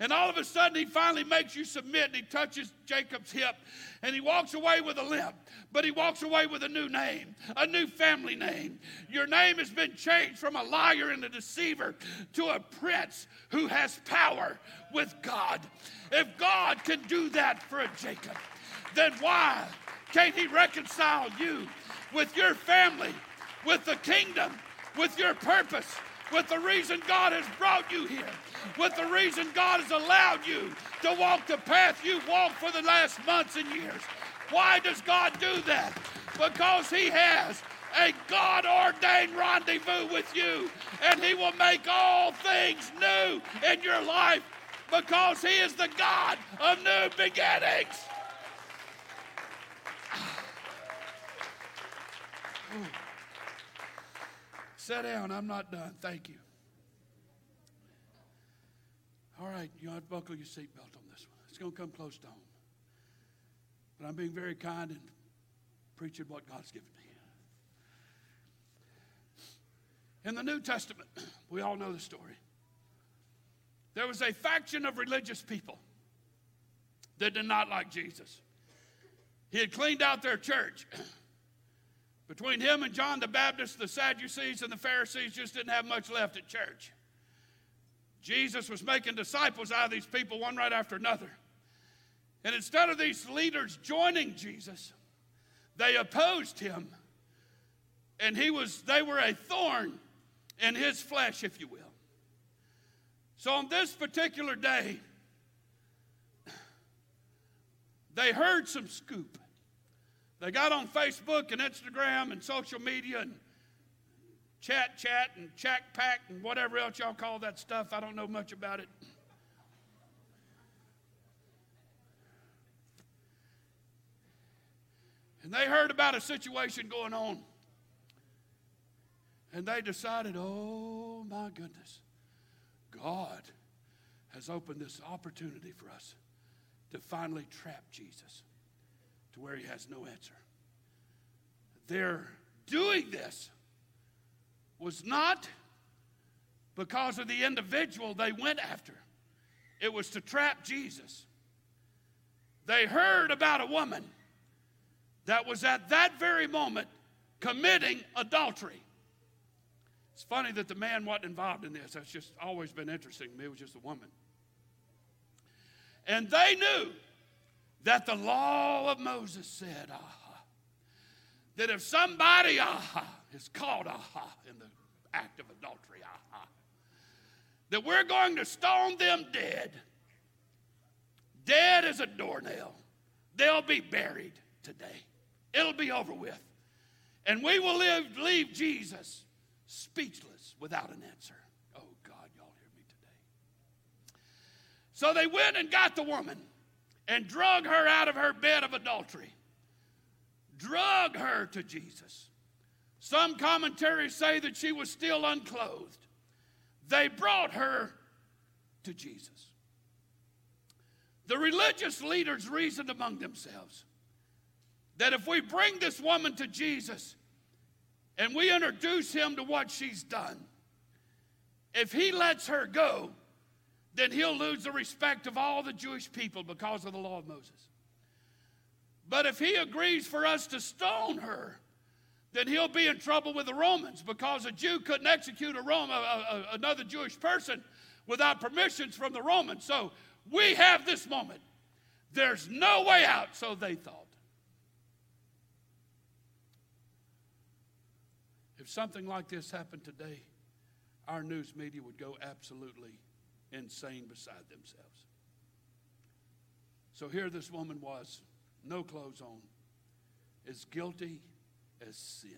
And all of a sudden, he finally makes you submit, and he touches Jacob's hip, and he walks away with a limp. But he walks away with a new name, a new family name. Your name has been changed from a liar and a deceiver to a prince who has power with God. If God can do that for a Jacob, then why can't he reconcile you with your family, with the kingdom, with your purpose? With the reason God has brought you here, with the reason God has allowed you to walk the path you've walked for the last months and years. Why does God do that? Because He has a God ordained rendezvous with you, and He will make all things new in your life because He is the God of new beginnings. Sit down. I'm not done. Thank you. All right, you have to buckle your seatbelt on this one. It's going to come close to home. But I'm being very kind and preaching what God's given me. In the New Testament, [CLEARS THROAT] we all know the story. There was a faction of religious people that did not like Jesus. He had cleaned out their church. [CLEARS THROAT] Between him and John the Baptist, the Sadducees and the Pharisees just didn't have much left at church. Jesus was making disciples out of these people, one right after another. And instead of these leaders joining Jesus, they opposed him. And he was, they were a thorn in his flesh, if you will. So on this particular day, they heard some scoop. They got on Facebook and Instagram and social media and chat, chat, and chat pack, and whatever else y'all call that stuff. I don't know much about it. And they heard about a situation going on. And they decided, oh my goodness, God has opened this opportunity for us to finally trap Jesus to where he has no answer. Their doing this was not because of the individual they went after, it was to trap Jesus. They heard about a woman that was at that very moment committing adultery. It's funny that the man wasn't involved in this. That's just always been interesting to me. It was just a woman. And they knew that the law of Moses said, aha, that if somebody, aha, is caught, aha, in the act of adultery, aha, that we're going to stone them dead. Dead as a doornail. They'll be buried today. It'll be over with. And we will live, leave Jesus speechless without an answer. Oh, God, y'all hear me today. So they went and got the woman and drug her out of her bed of adultery, drug her to Jesus. Some commentaries say that she was still unclothed. They brought her to Jesus. The religious leaders reasoned among themselves that if we bring this woman to Jesus and we introduce him to what she's done, if he lets her go, then he'll lose the respect of all the Jewish people because of the law of Moses. But if he agrees for us to stone her, then he'll be in trouble with the Romans because a Jew couldn't execute a Rome, a, a, another Jewish person without permissions from the Romans. So we have this moment. There's no way out, so they thought. If something like this happened today, our news media would go absolutely insane beside themselves. So here this woman was, no clothes on, as guilty as sin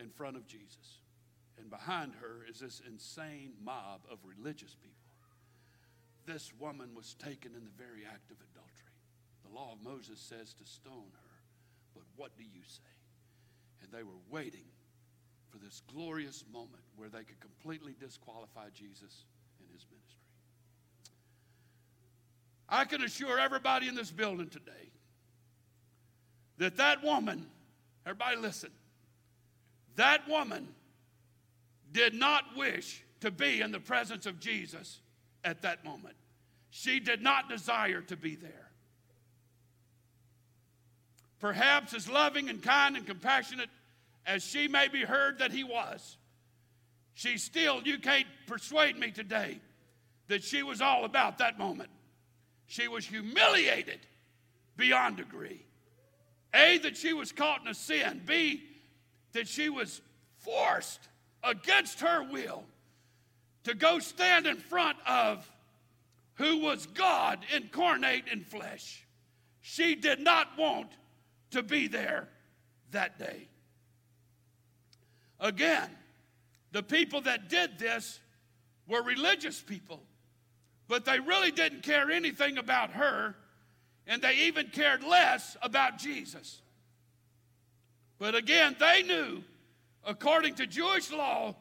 in front of Jesus. And behind her is this insane mob of religious people. This woman was taken in the very act of adultery. The law of Moses says to stone her, but what do you say? And they were waiting for this glorious moment where they could completely disqualify Jesus and his ministry. I can assure everybody in this building today that that woman, everybody listen, that woman did not wish to be in the presence of Jesus at that moment. She did not desire to be there. Perhaps as loving and kind and compassionate as she may be heard that he was, she still, you can't persuade me today that she was all about that moment. She was humiliated beyond degree. A, that she was caught in a sin. B, that she was forced against her will to go stand in front of who was God incarnate in flesh. She did not want to be there that day. Again, the people that did this were religious people, but they really didn't care anything about her, and they even cared less about Jesus. But again, they knew, according to Jewish law,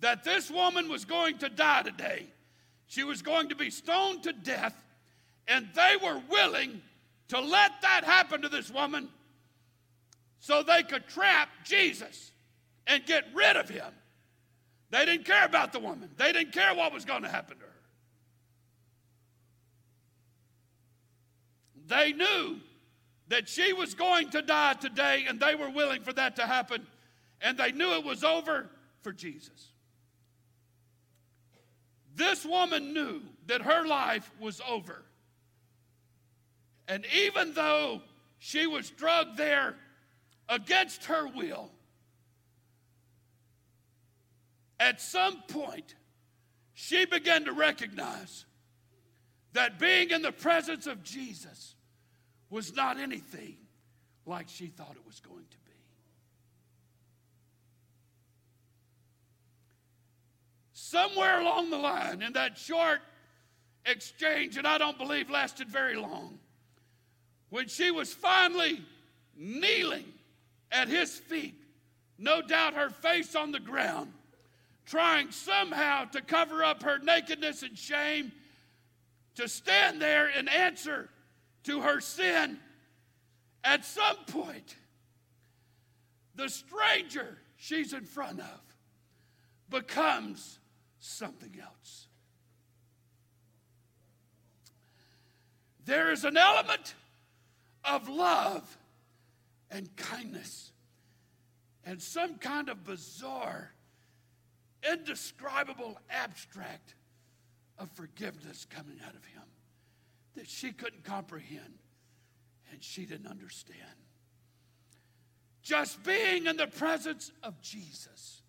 that this woman was going to die today. She was going to be stoned to death, and they were willing to let that happen to this woman so they could trap Jesus and get rid of him. They didn't care about the woman, they didn't care what was going to happen to her. They knew that she was going to die today, and they were willing for that to happen, and they knew it was over for Jesus. This woman knew that her life was over. And even though she was drugged there against her will, at some point, she began to recognize that being in the presence of Jesus was not anything like she thought it was going to be. Somewhere along the line, in that short exchange, and I don't believe lasted very long, when she was finally kneeling at his feet, no doubt her face on the ground trying somehow to cover up her nakedness and shame, to stand there and answer to her sin, at some point, the stranger she's in front of becomes something else. There is an element of love and kindness and some kind of bizarre, indescribable abstract of forgiveness coming out of him that she couldn't comprehend and she didn't understand. Just being in the presence of Jesus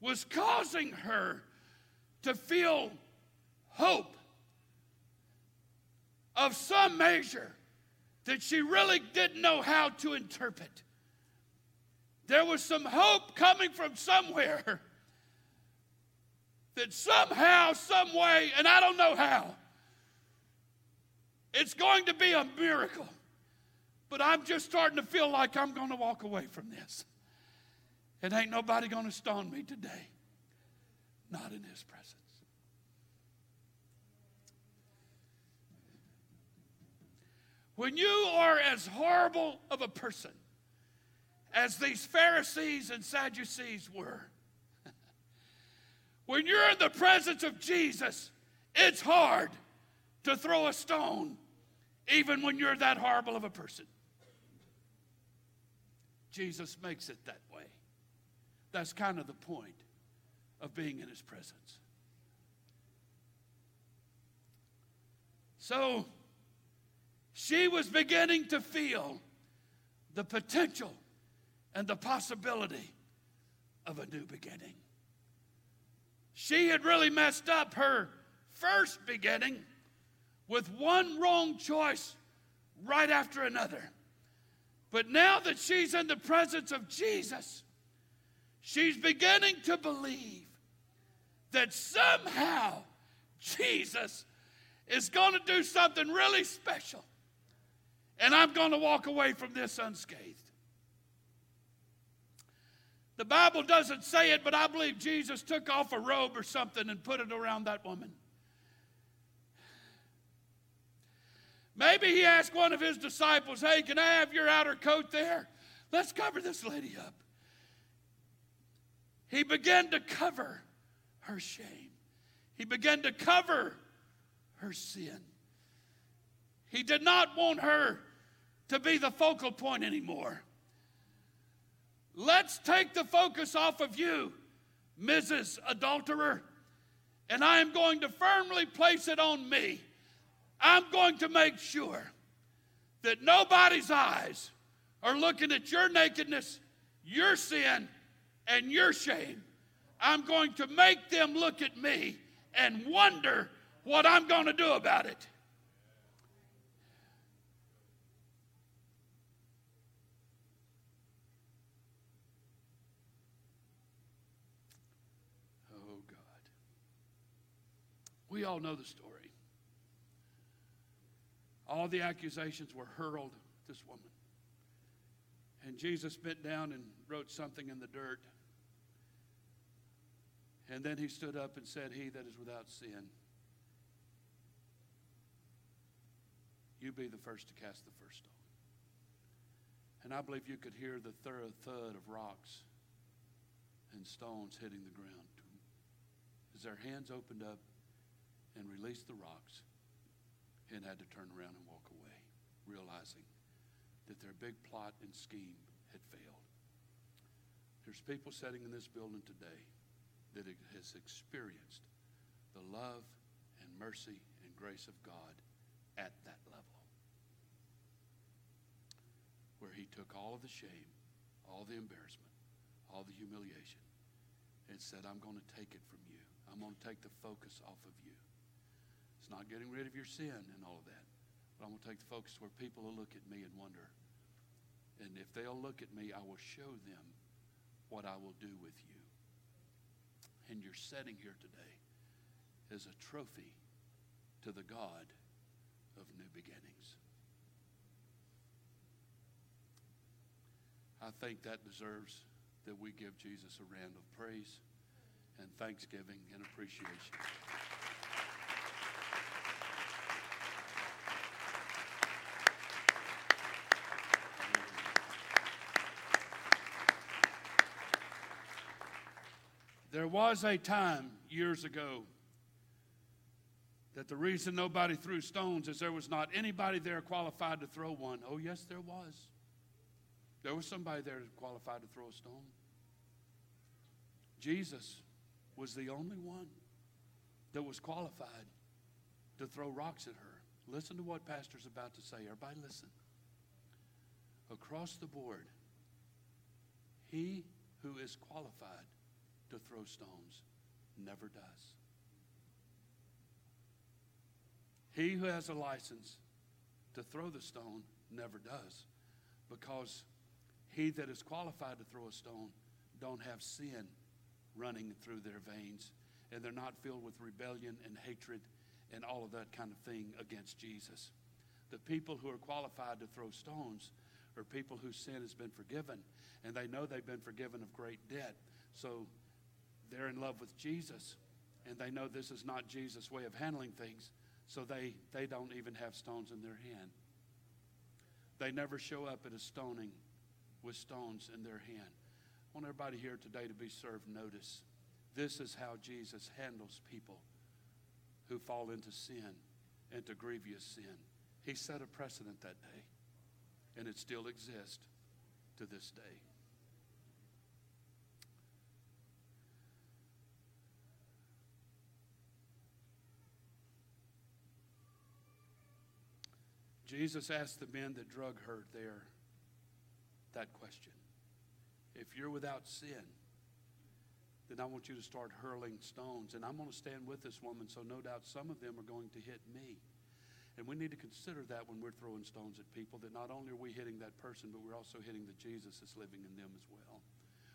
was causing her to feel hope of some measure that she really didn't know how to interpret. There was some hope coming from somewhere that somehow, some way, and I don't know how, it's going to be a miracle. But I'm just starting to feel like I'm going to walk away from this. And ain't nobody going to stone me today. Not in his presence. When you are as horrible of a person as these Pharisees and Sadducees were, when you're in the presence of Jesus, it's hard to throw a stone, even when you're that horrible of a person. Jesus makes it that way. That's kind of the point of being in his presence. So she was beginning to feel the potential and the possibility of a new beginning. She had really messed up her first beginning with one wrong choice right after another. But now that she's in the presence of Jesus, she's beginning to believe that somehow Jesus is going to do something really special. And I'm going to walk away from this unscathed. The Bible doesn't say it, but I believe Jesus took off a robe or something and put it around that woman. Maybe he asked one of his disciples, Hey, can I have your outer coat there? Let's cover this lady up. He began to cover her shame, he began to cover her sin. He did not want her to be the focal point anymore. Let's take the focus off of you, Mrs. Adulterer, and I am going to firmly place it on me. I'm going to make sure that nobody's eyes are looking at your nakedness, your sin, and your shame. I'm going to make them look at me and wonder what I'm going to do about it. Oh, God. We all know the story. All the accusations were hurled at this woman. And Jesus bent down and wrote something in the dirt. And then he stood up and said, He that is without sin, you be the first to cast the first stone. And I believe you could hear the thorough thud of rocks and stones hitting the ground as their hands opened up and released the rocks and had to turn around and walk away, realizing that their big plot and scheme had failed. There's people sitting in this building today that has experienced the love and mercy and grace of God at that level. Where he took all of the shame, all the embarrassment, all the humiliation, and said, I'm going to take it from you. I'm going to take the focus off of you. It's not getting rid of your sin and all of that. But I'm going to take the focus where people will look at me and wonder. And if they'll look at me, I will show them what I will do with you. And you're sitting here today as a trophy to the God of new beginnings. I think that deserves that we give Jesus a round of praise and thanksgiving and appreciation. There was a time years ago that the reason nobody threw stones is there was not anybody there qualified to throw one. Oh, yes, there was. There was somebody there qualified to throw a stone. Jesus was the only one that was qualified to throw rocks at her. Listen to what Pastor's about to say. Everybody, listen. Across the board, he who is qualified to throw stones never does. He who has a license to throw the stone never does because he that is qualified to throw a stone don't have sin running through their veins and they're not filled with rebellion and hatred and all of that kind of thing against Jesus. The people who are qualified to throw stones are people whose sin has been forgiven and they know they've been forgiven of great debt. So they're in love with Jesus and they know this is not Jesus' way of handling things. So they, they don't even have stones in their hand. They never show up at a stoning with stones in their hand. I want everybody here today to be served notice. This is how Jesus handles people who fall into sin, into grievous sin. He set a precedent that day, and it still exists to this day. Jesus asked the men that drug her there that question. If you're without sin, then I want you to start hurling stones. And I'm going to stand with this woman, so no doubt some of them are going to hit me. And we need to consider that when we're throwing stones at people, that not only are we hitting that person, but we're also hitting the Jesus that's living in them as well.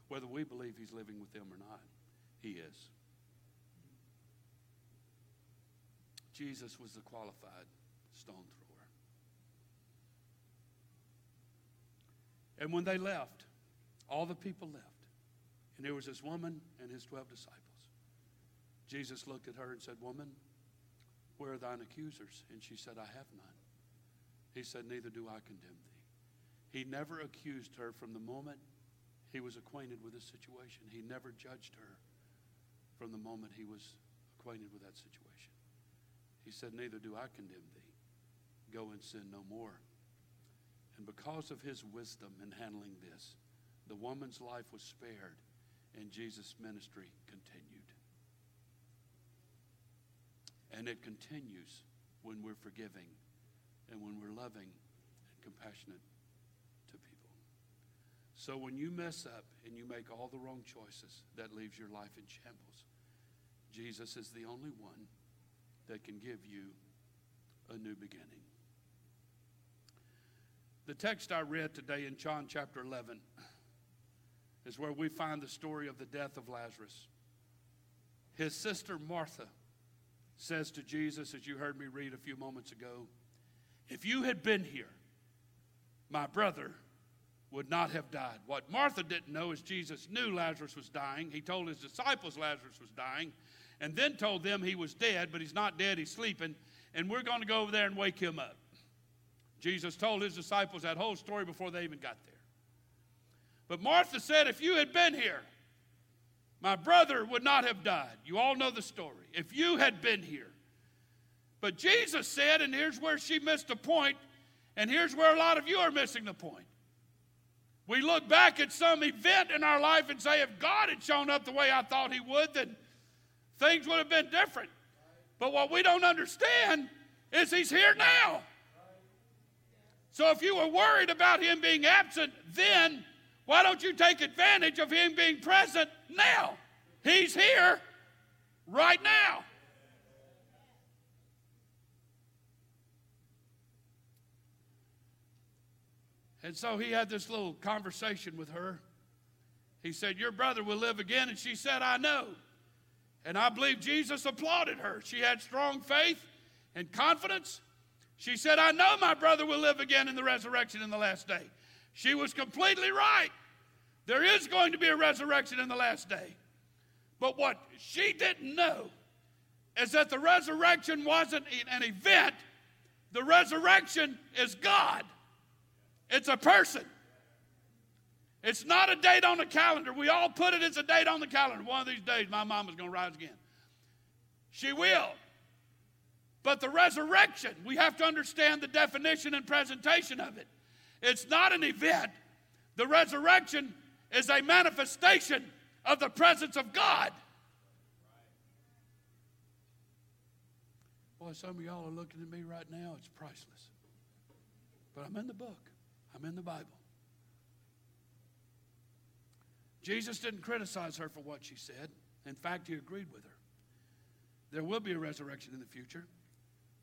Whether we believe he's living with them or not, he is. Jesus was the qualified stone thrower. And when they left, all the people left. And there was this woman and his 12 disciples. Jesus looked at her and said, Woman, where are thine accusers? And she said, I have none. He said, Neither do I condemn thee. He never accused her from the moment he was acquainted with the situation. He never judged her from the moment he was acquainted with that situation. He said, Neither do I condemn thee. Go and sin no more. And because of his wisdom in handling this, the woman's life was spared and Jesus' ministry continued. And it continues when we're forgiving and when we're loving and compassionate to people. So when you mess up and you make all the wrong choices, that leaves your life in shambles. Jesus is the only one that can give you a new beginning. The text I read today in John chapter 11 is where we find the story of the death of Lazarus. His sister Martha says to Jesus, as you heard me read a few moments ago, If you had been here, my brother would not have died. What Martha didn't know is Jesus knew Lazarus was dying. He told his disciples Lazarus was dying, and then told them he was dead, but he's not dead, he's sleeping, and we're going to go over there and wake him up. Jesus told his disciples that whole story before they even got there. But Martha said, If you had been here, my brother would not have died. You all know the story. If you had been here. But Jesus said, and here's where she missed the point, and here's where a lot of you are missing the point. We look back at some event in our life and say, if God had shown up the way I thought he would, then things would have been different. But what we don't understand is he's here now. So if you were worried about him being absent then, why don't you take advantage of him being present now? He's here right now. And so he had this little conversation with her. He said, Your brother will live again. And she said, I know. And I believe Jesus applauded her. She had strong faith and confidence. She said, I know my brother will live again in the resurrection in the last day. She was completely right. There is going to be a resurrection in the last day. But what she didn't know is that the resurrection wasn't an event, the resurrection is God. It's a person. It's not a date on the calendar. We all put it as a date on the calendar. One of these days, my mama's going to rise again. She will. But the resurrection, we have to understand the definition and presentation of it. It's not an event. The resurrection is a manifestation of the presence of God. Boy, some of y'all are looking at me right now. It's priceless. But I'm in the book, I'm in the Bible. Jesus didn't criticize her for what she said. In fact, he agreed with her. There will be a resurrection in the future.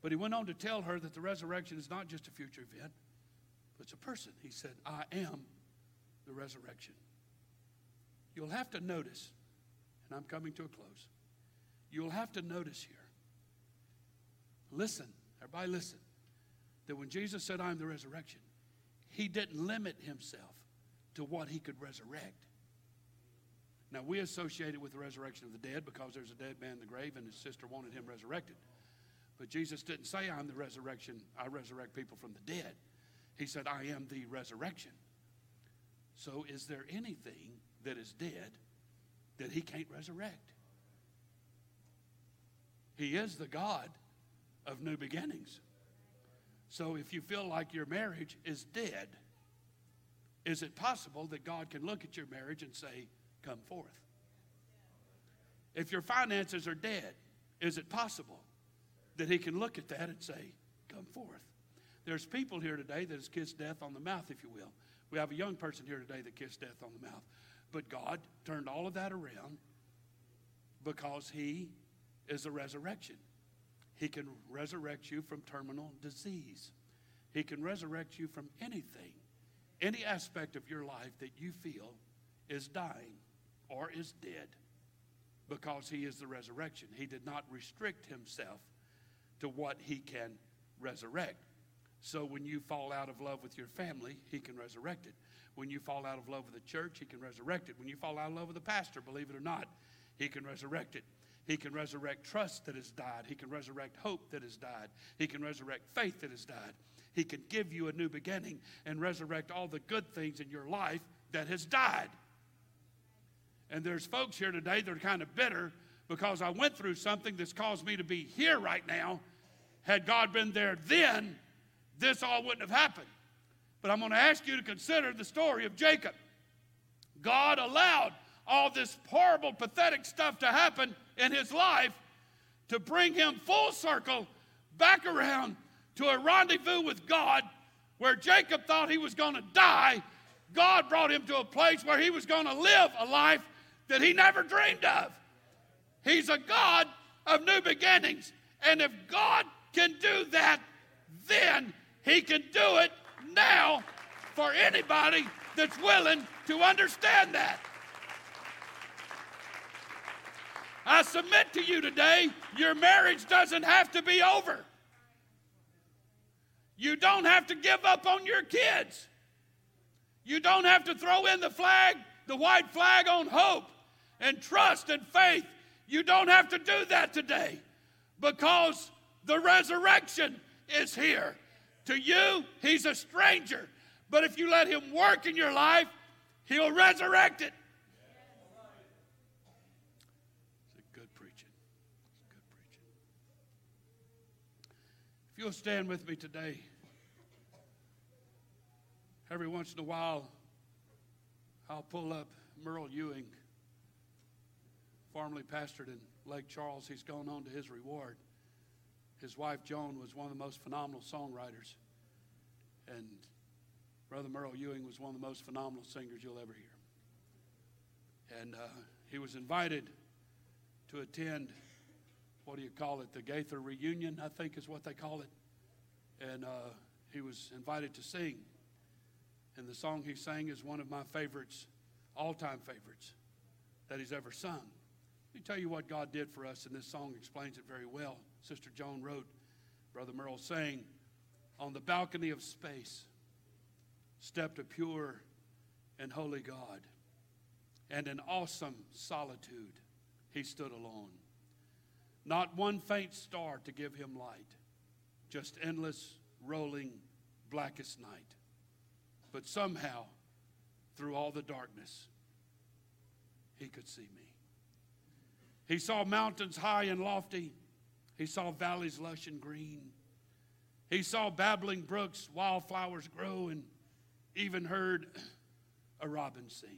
But he went on to tell her that the resurrection is not just a future event, but it's a person. He said, I am the resurrection. You'll have to notice, and I'm coming to a close. You'll have to notice here. Listen, everybody listen, that when Jesus said, I'm the resurrection, he didn't limit himself to what he could resurrect. Now, we associate it with the resurrection of the dead because there's a dead man in the grave and his sister wanted him resurrected. But Jesus didn't say, I'm the resurrection, I resurrect people from the dead. He said, I am the resurrection. So, is there anything that is dead that he can't resurrect? He is the God of new beginnings. So, if you feel like your marriage is dead, is it possible that God can look at your marriage and say, Come forth? If your finances are dead, is it possible that He can look at that and say, Come forth? There's people here today that has kissed death on the mouth, if you will. We have a young person here today that kissed death on the mouth. But God turned all of that around because He is the resurrection. He can resurrect you from terminal disease. He can resurrect you from anything, any aspect of your life that you feel is dying or is dead because He is the resurrection. He did not restrict Himself to what He can resurrect. So when you fall out of love with your family, He can resurrect it. When you fall out of love with the church, He can resurrect it. When you fall out of love with the pastor, believe it or not, He can resurrect it. He can resurrect trust that has died. He can resurrect hope that has died. He can resurrect faith that has died. He can give you a new beginning and resurrect all the good things in your life that has died. And there's folks here today that are kind of bitter because I went through something that's caused me to be here right now. Had God been there then, this all wouldn't have happened. But I'm going to ask you to consider the story of Jacob. God allowed all this horrible, pathetic stuff to happen in his life to bring him full circle back around to a rendezvous with God where Jacob thought he was going to die. God brought him to a place where he was going to live a life that he never dreamed of. He's a God of new beginnings. And if God can do that, then he can do it now for anybody that's willing to understand that. I submit to you today, your marriage doesn't have to be over. You don't have to give up on your kids. You don't have to throw in the flag, the white flag on hope and trust and faith. You don't have to do that today because the resurrection is here. To you, he's a stranger. But if you let him work in your life, he'll resurrect it. It's a good preaching. It's good preaching. If you'll stand with me today, every once in a while, I'll pull up Murrell Ewing, formerly pastored in Lake Charles. He's gone on to his reward. His wife, Joan, was one of the most phenomenal songwriters. And Brother Murrell Ewing was one of the most phenomenal singers you'll ever hear. And uh, he was invited to attend, what do you call it, the Gaither reunion, I think is what they call it. And uh, he was invited to sing. And the song he sang is one of my favorites, all time favorites, that he's ever sung. Let me tell you what God did for us, and this song explains it very well. Sister Joan wrote, Brother Murrell sang, On the balcony of space stepped a pure and holy God, and in awesome solitude he stood alone. Not one faint star to give him light, just endless, rolling, blackest night. But somehow, through all the darkness, he could see me. He saw mountains high and lofty. He saw valleys lush and green. He saw babbling brooks, wildflowers grow, and even heard a robin sing.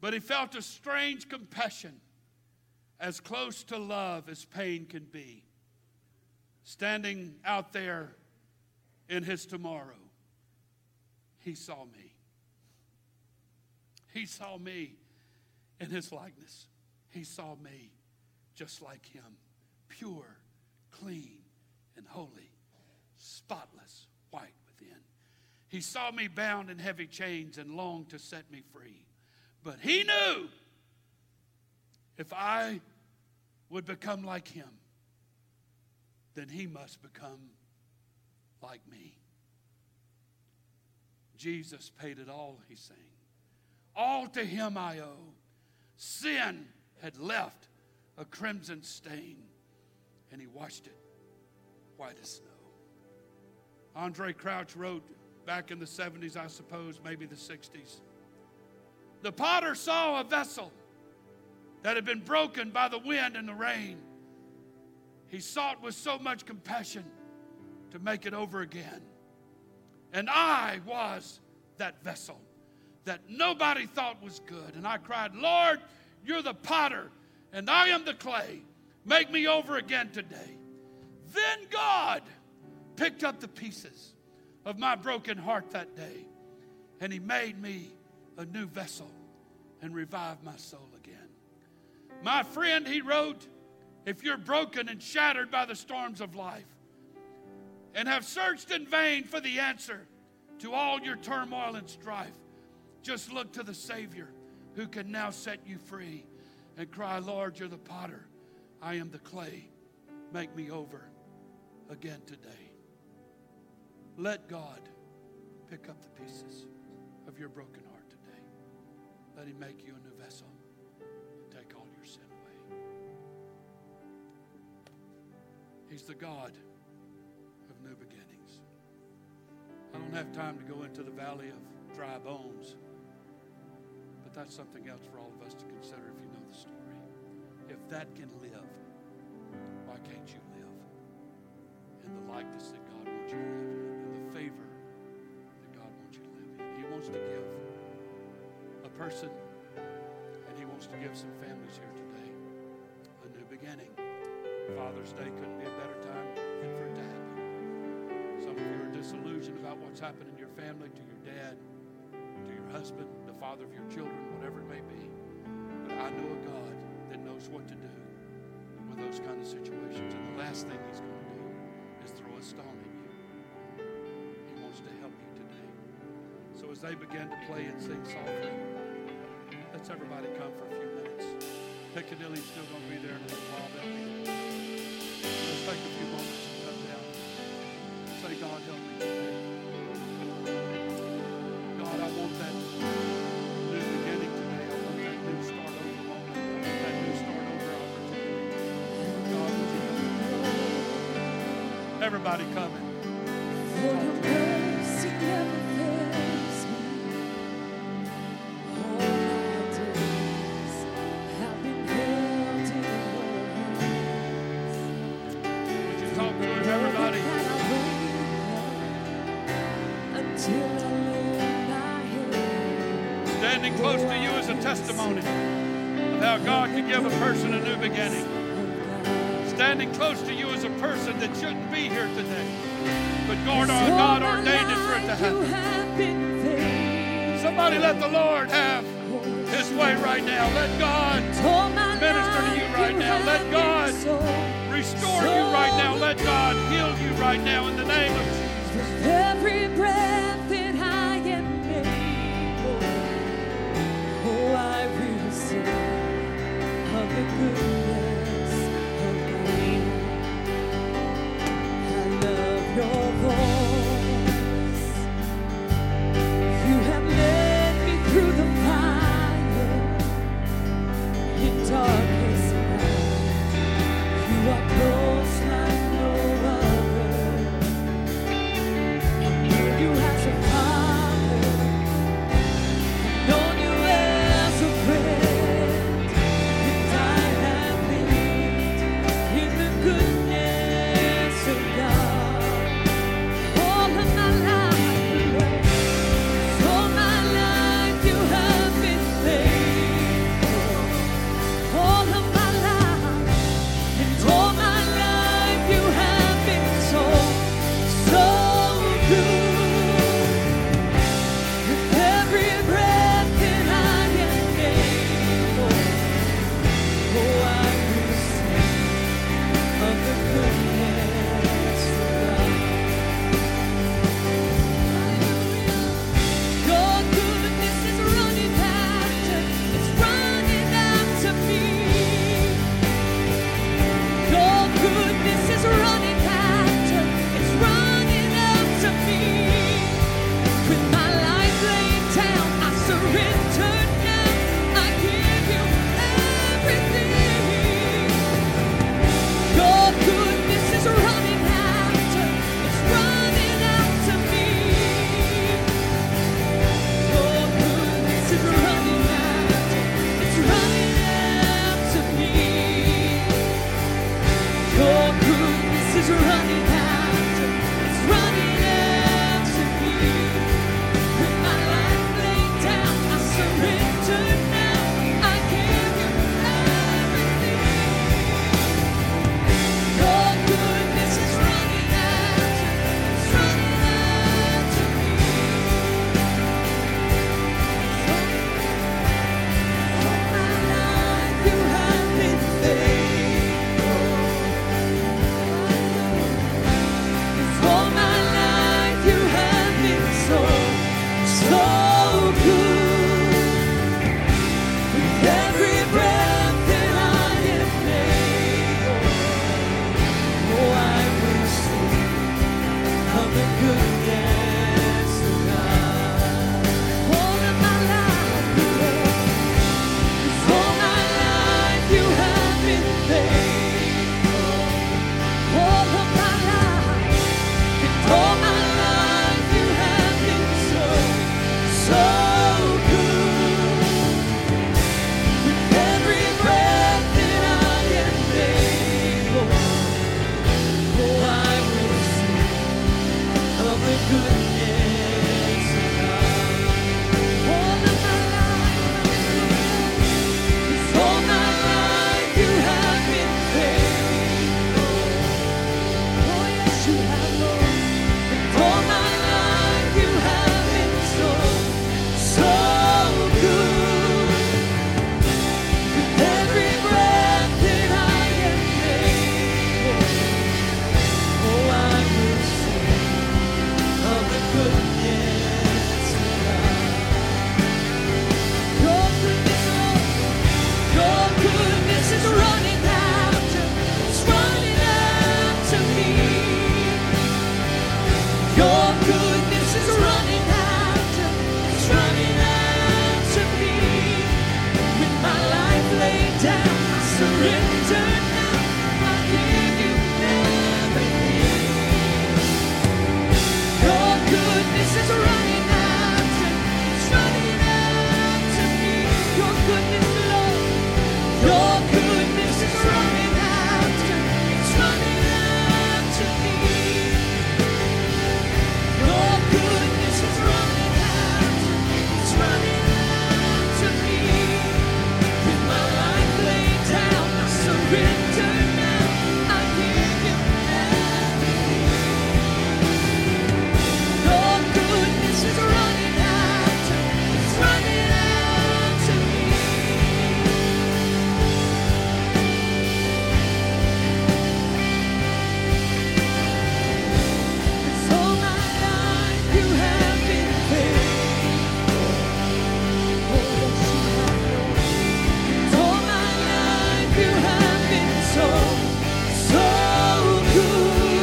But he felt a strange compassion, as close to love as pain can be, standing out there in his tomorrow. He saw me. He saw me in his likeness. He saw me just like him, pure, clean, and holy, spotless, white within. He saw me bound in heavy chains and longed to set me free. But he knew if I would become like him, then he must become like me. Jesus paid it all, he's saying. All to him I owe. Sin had left a crimson stain, and he washed it white as snow. Andraé Crouch wrote back in the 70s, I suppose, maybe the 60s. The potter saw a vessel that had been broken by the wind and the rain. He sought with so much compassion to make it over again. And I was that vessel that nobody thought was good. And I cried, Lord, you're the potter, and I am the clay. Make me over again today. Then God picked up the pieces of my broken heart that day, and He made me a new vessel and revived my soul again. My friend, he wrote, if you're broken and shattered by the storms of life and have searched in vain for the answer to all your turmoil and strife, just look to the Savior who can now set you free and cry, Lord, you're the potter. I am the clay. Make me over again today. Let God pick up the pieces of your broken heart today. Let Him make you a new vessel and take all your sin away. He's the God of new beginnings. I don't have time to go into the valley of dry bones, that's something else for all of us to consider if you know the story. If that can live, why can't you live in the likeness that God wants you to live in, in the favor that God wants you to live in? He wants to give a person, and He wants to give some families here today a new beginning. Father's Day couldn't be a better time than for it to happen. Some of you are disillusioned about what's happened in your family, to your dad, to your husband, the father of your children, whatever it may be. But I know a God that knows what to do with those kind of situations. And the last thing He's going to do is throw a stone at you. He wants to help you today. So as they begin to play and sing softly, let's everybody come for a few minutes. Piccadilly's still going to be there in a little while. Let's take a few moments and come down. Say, God, help me today. My head. Standing close to you is a testimony of how God can give a person a new beginning. Standing close to you is a person that shouldn't be here today. But God, our God ordained it for it to happen. Somebody let the Lord have his way right now. Let God minister to you right now. Let God restore you right now. Let God heal you right now in the name of Jesus. Every breath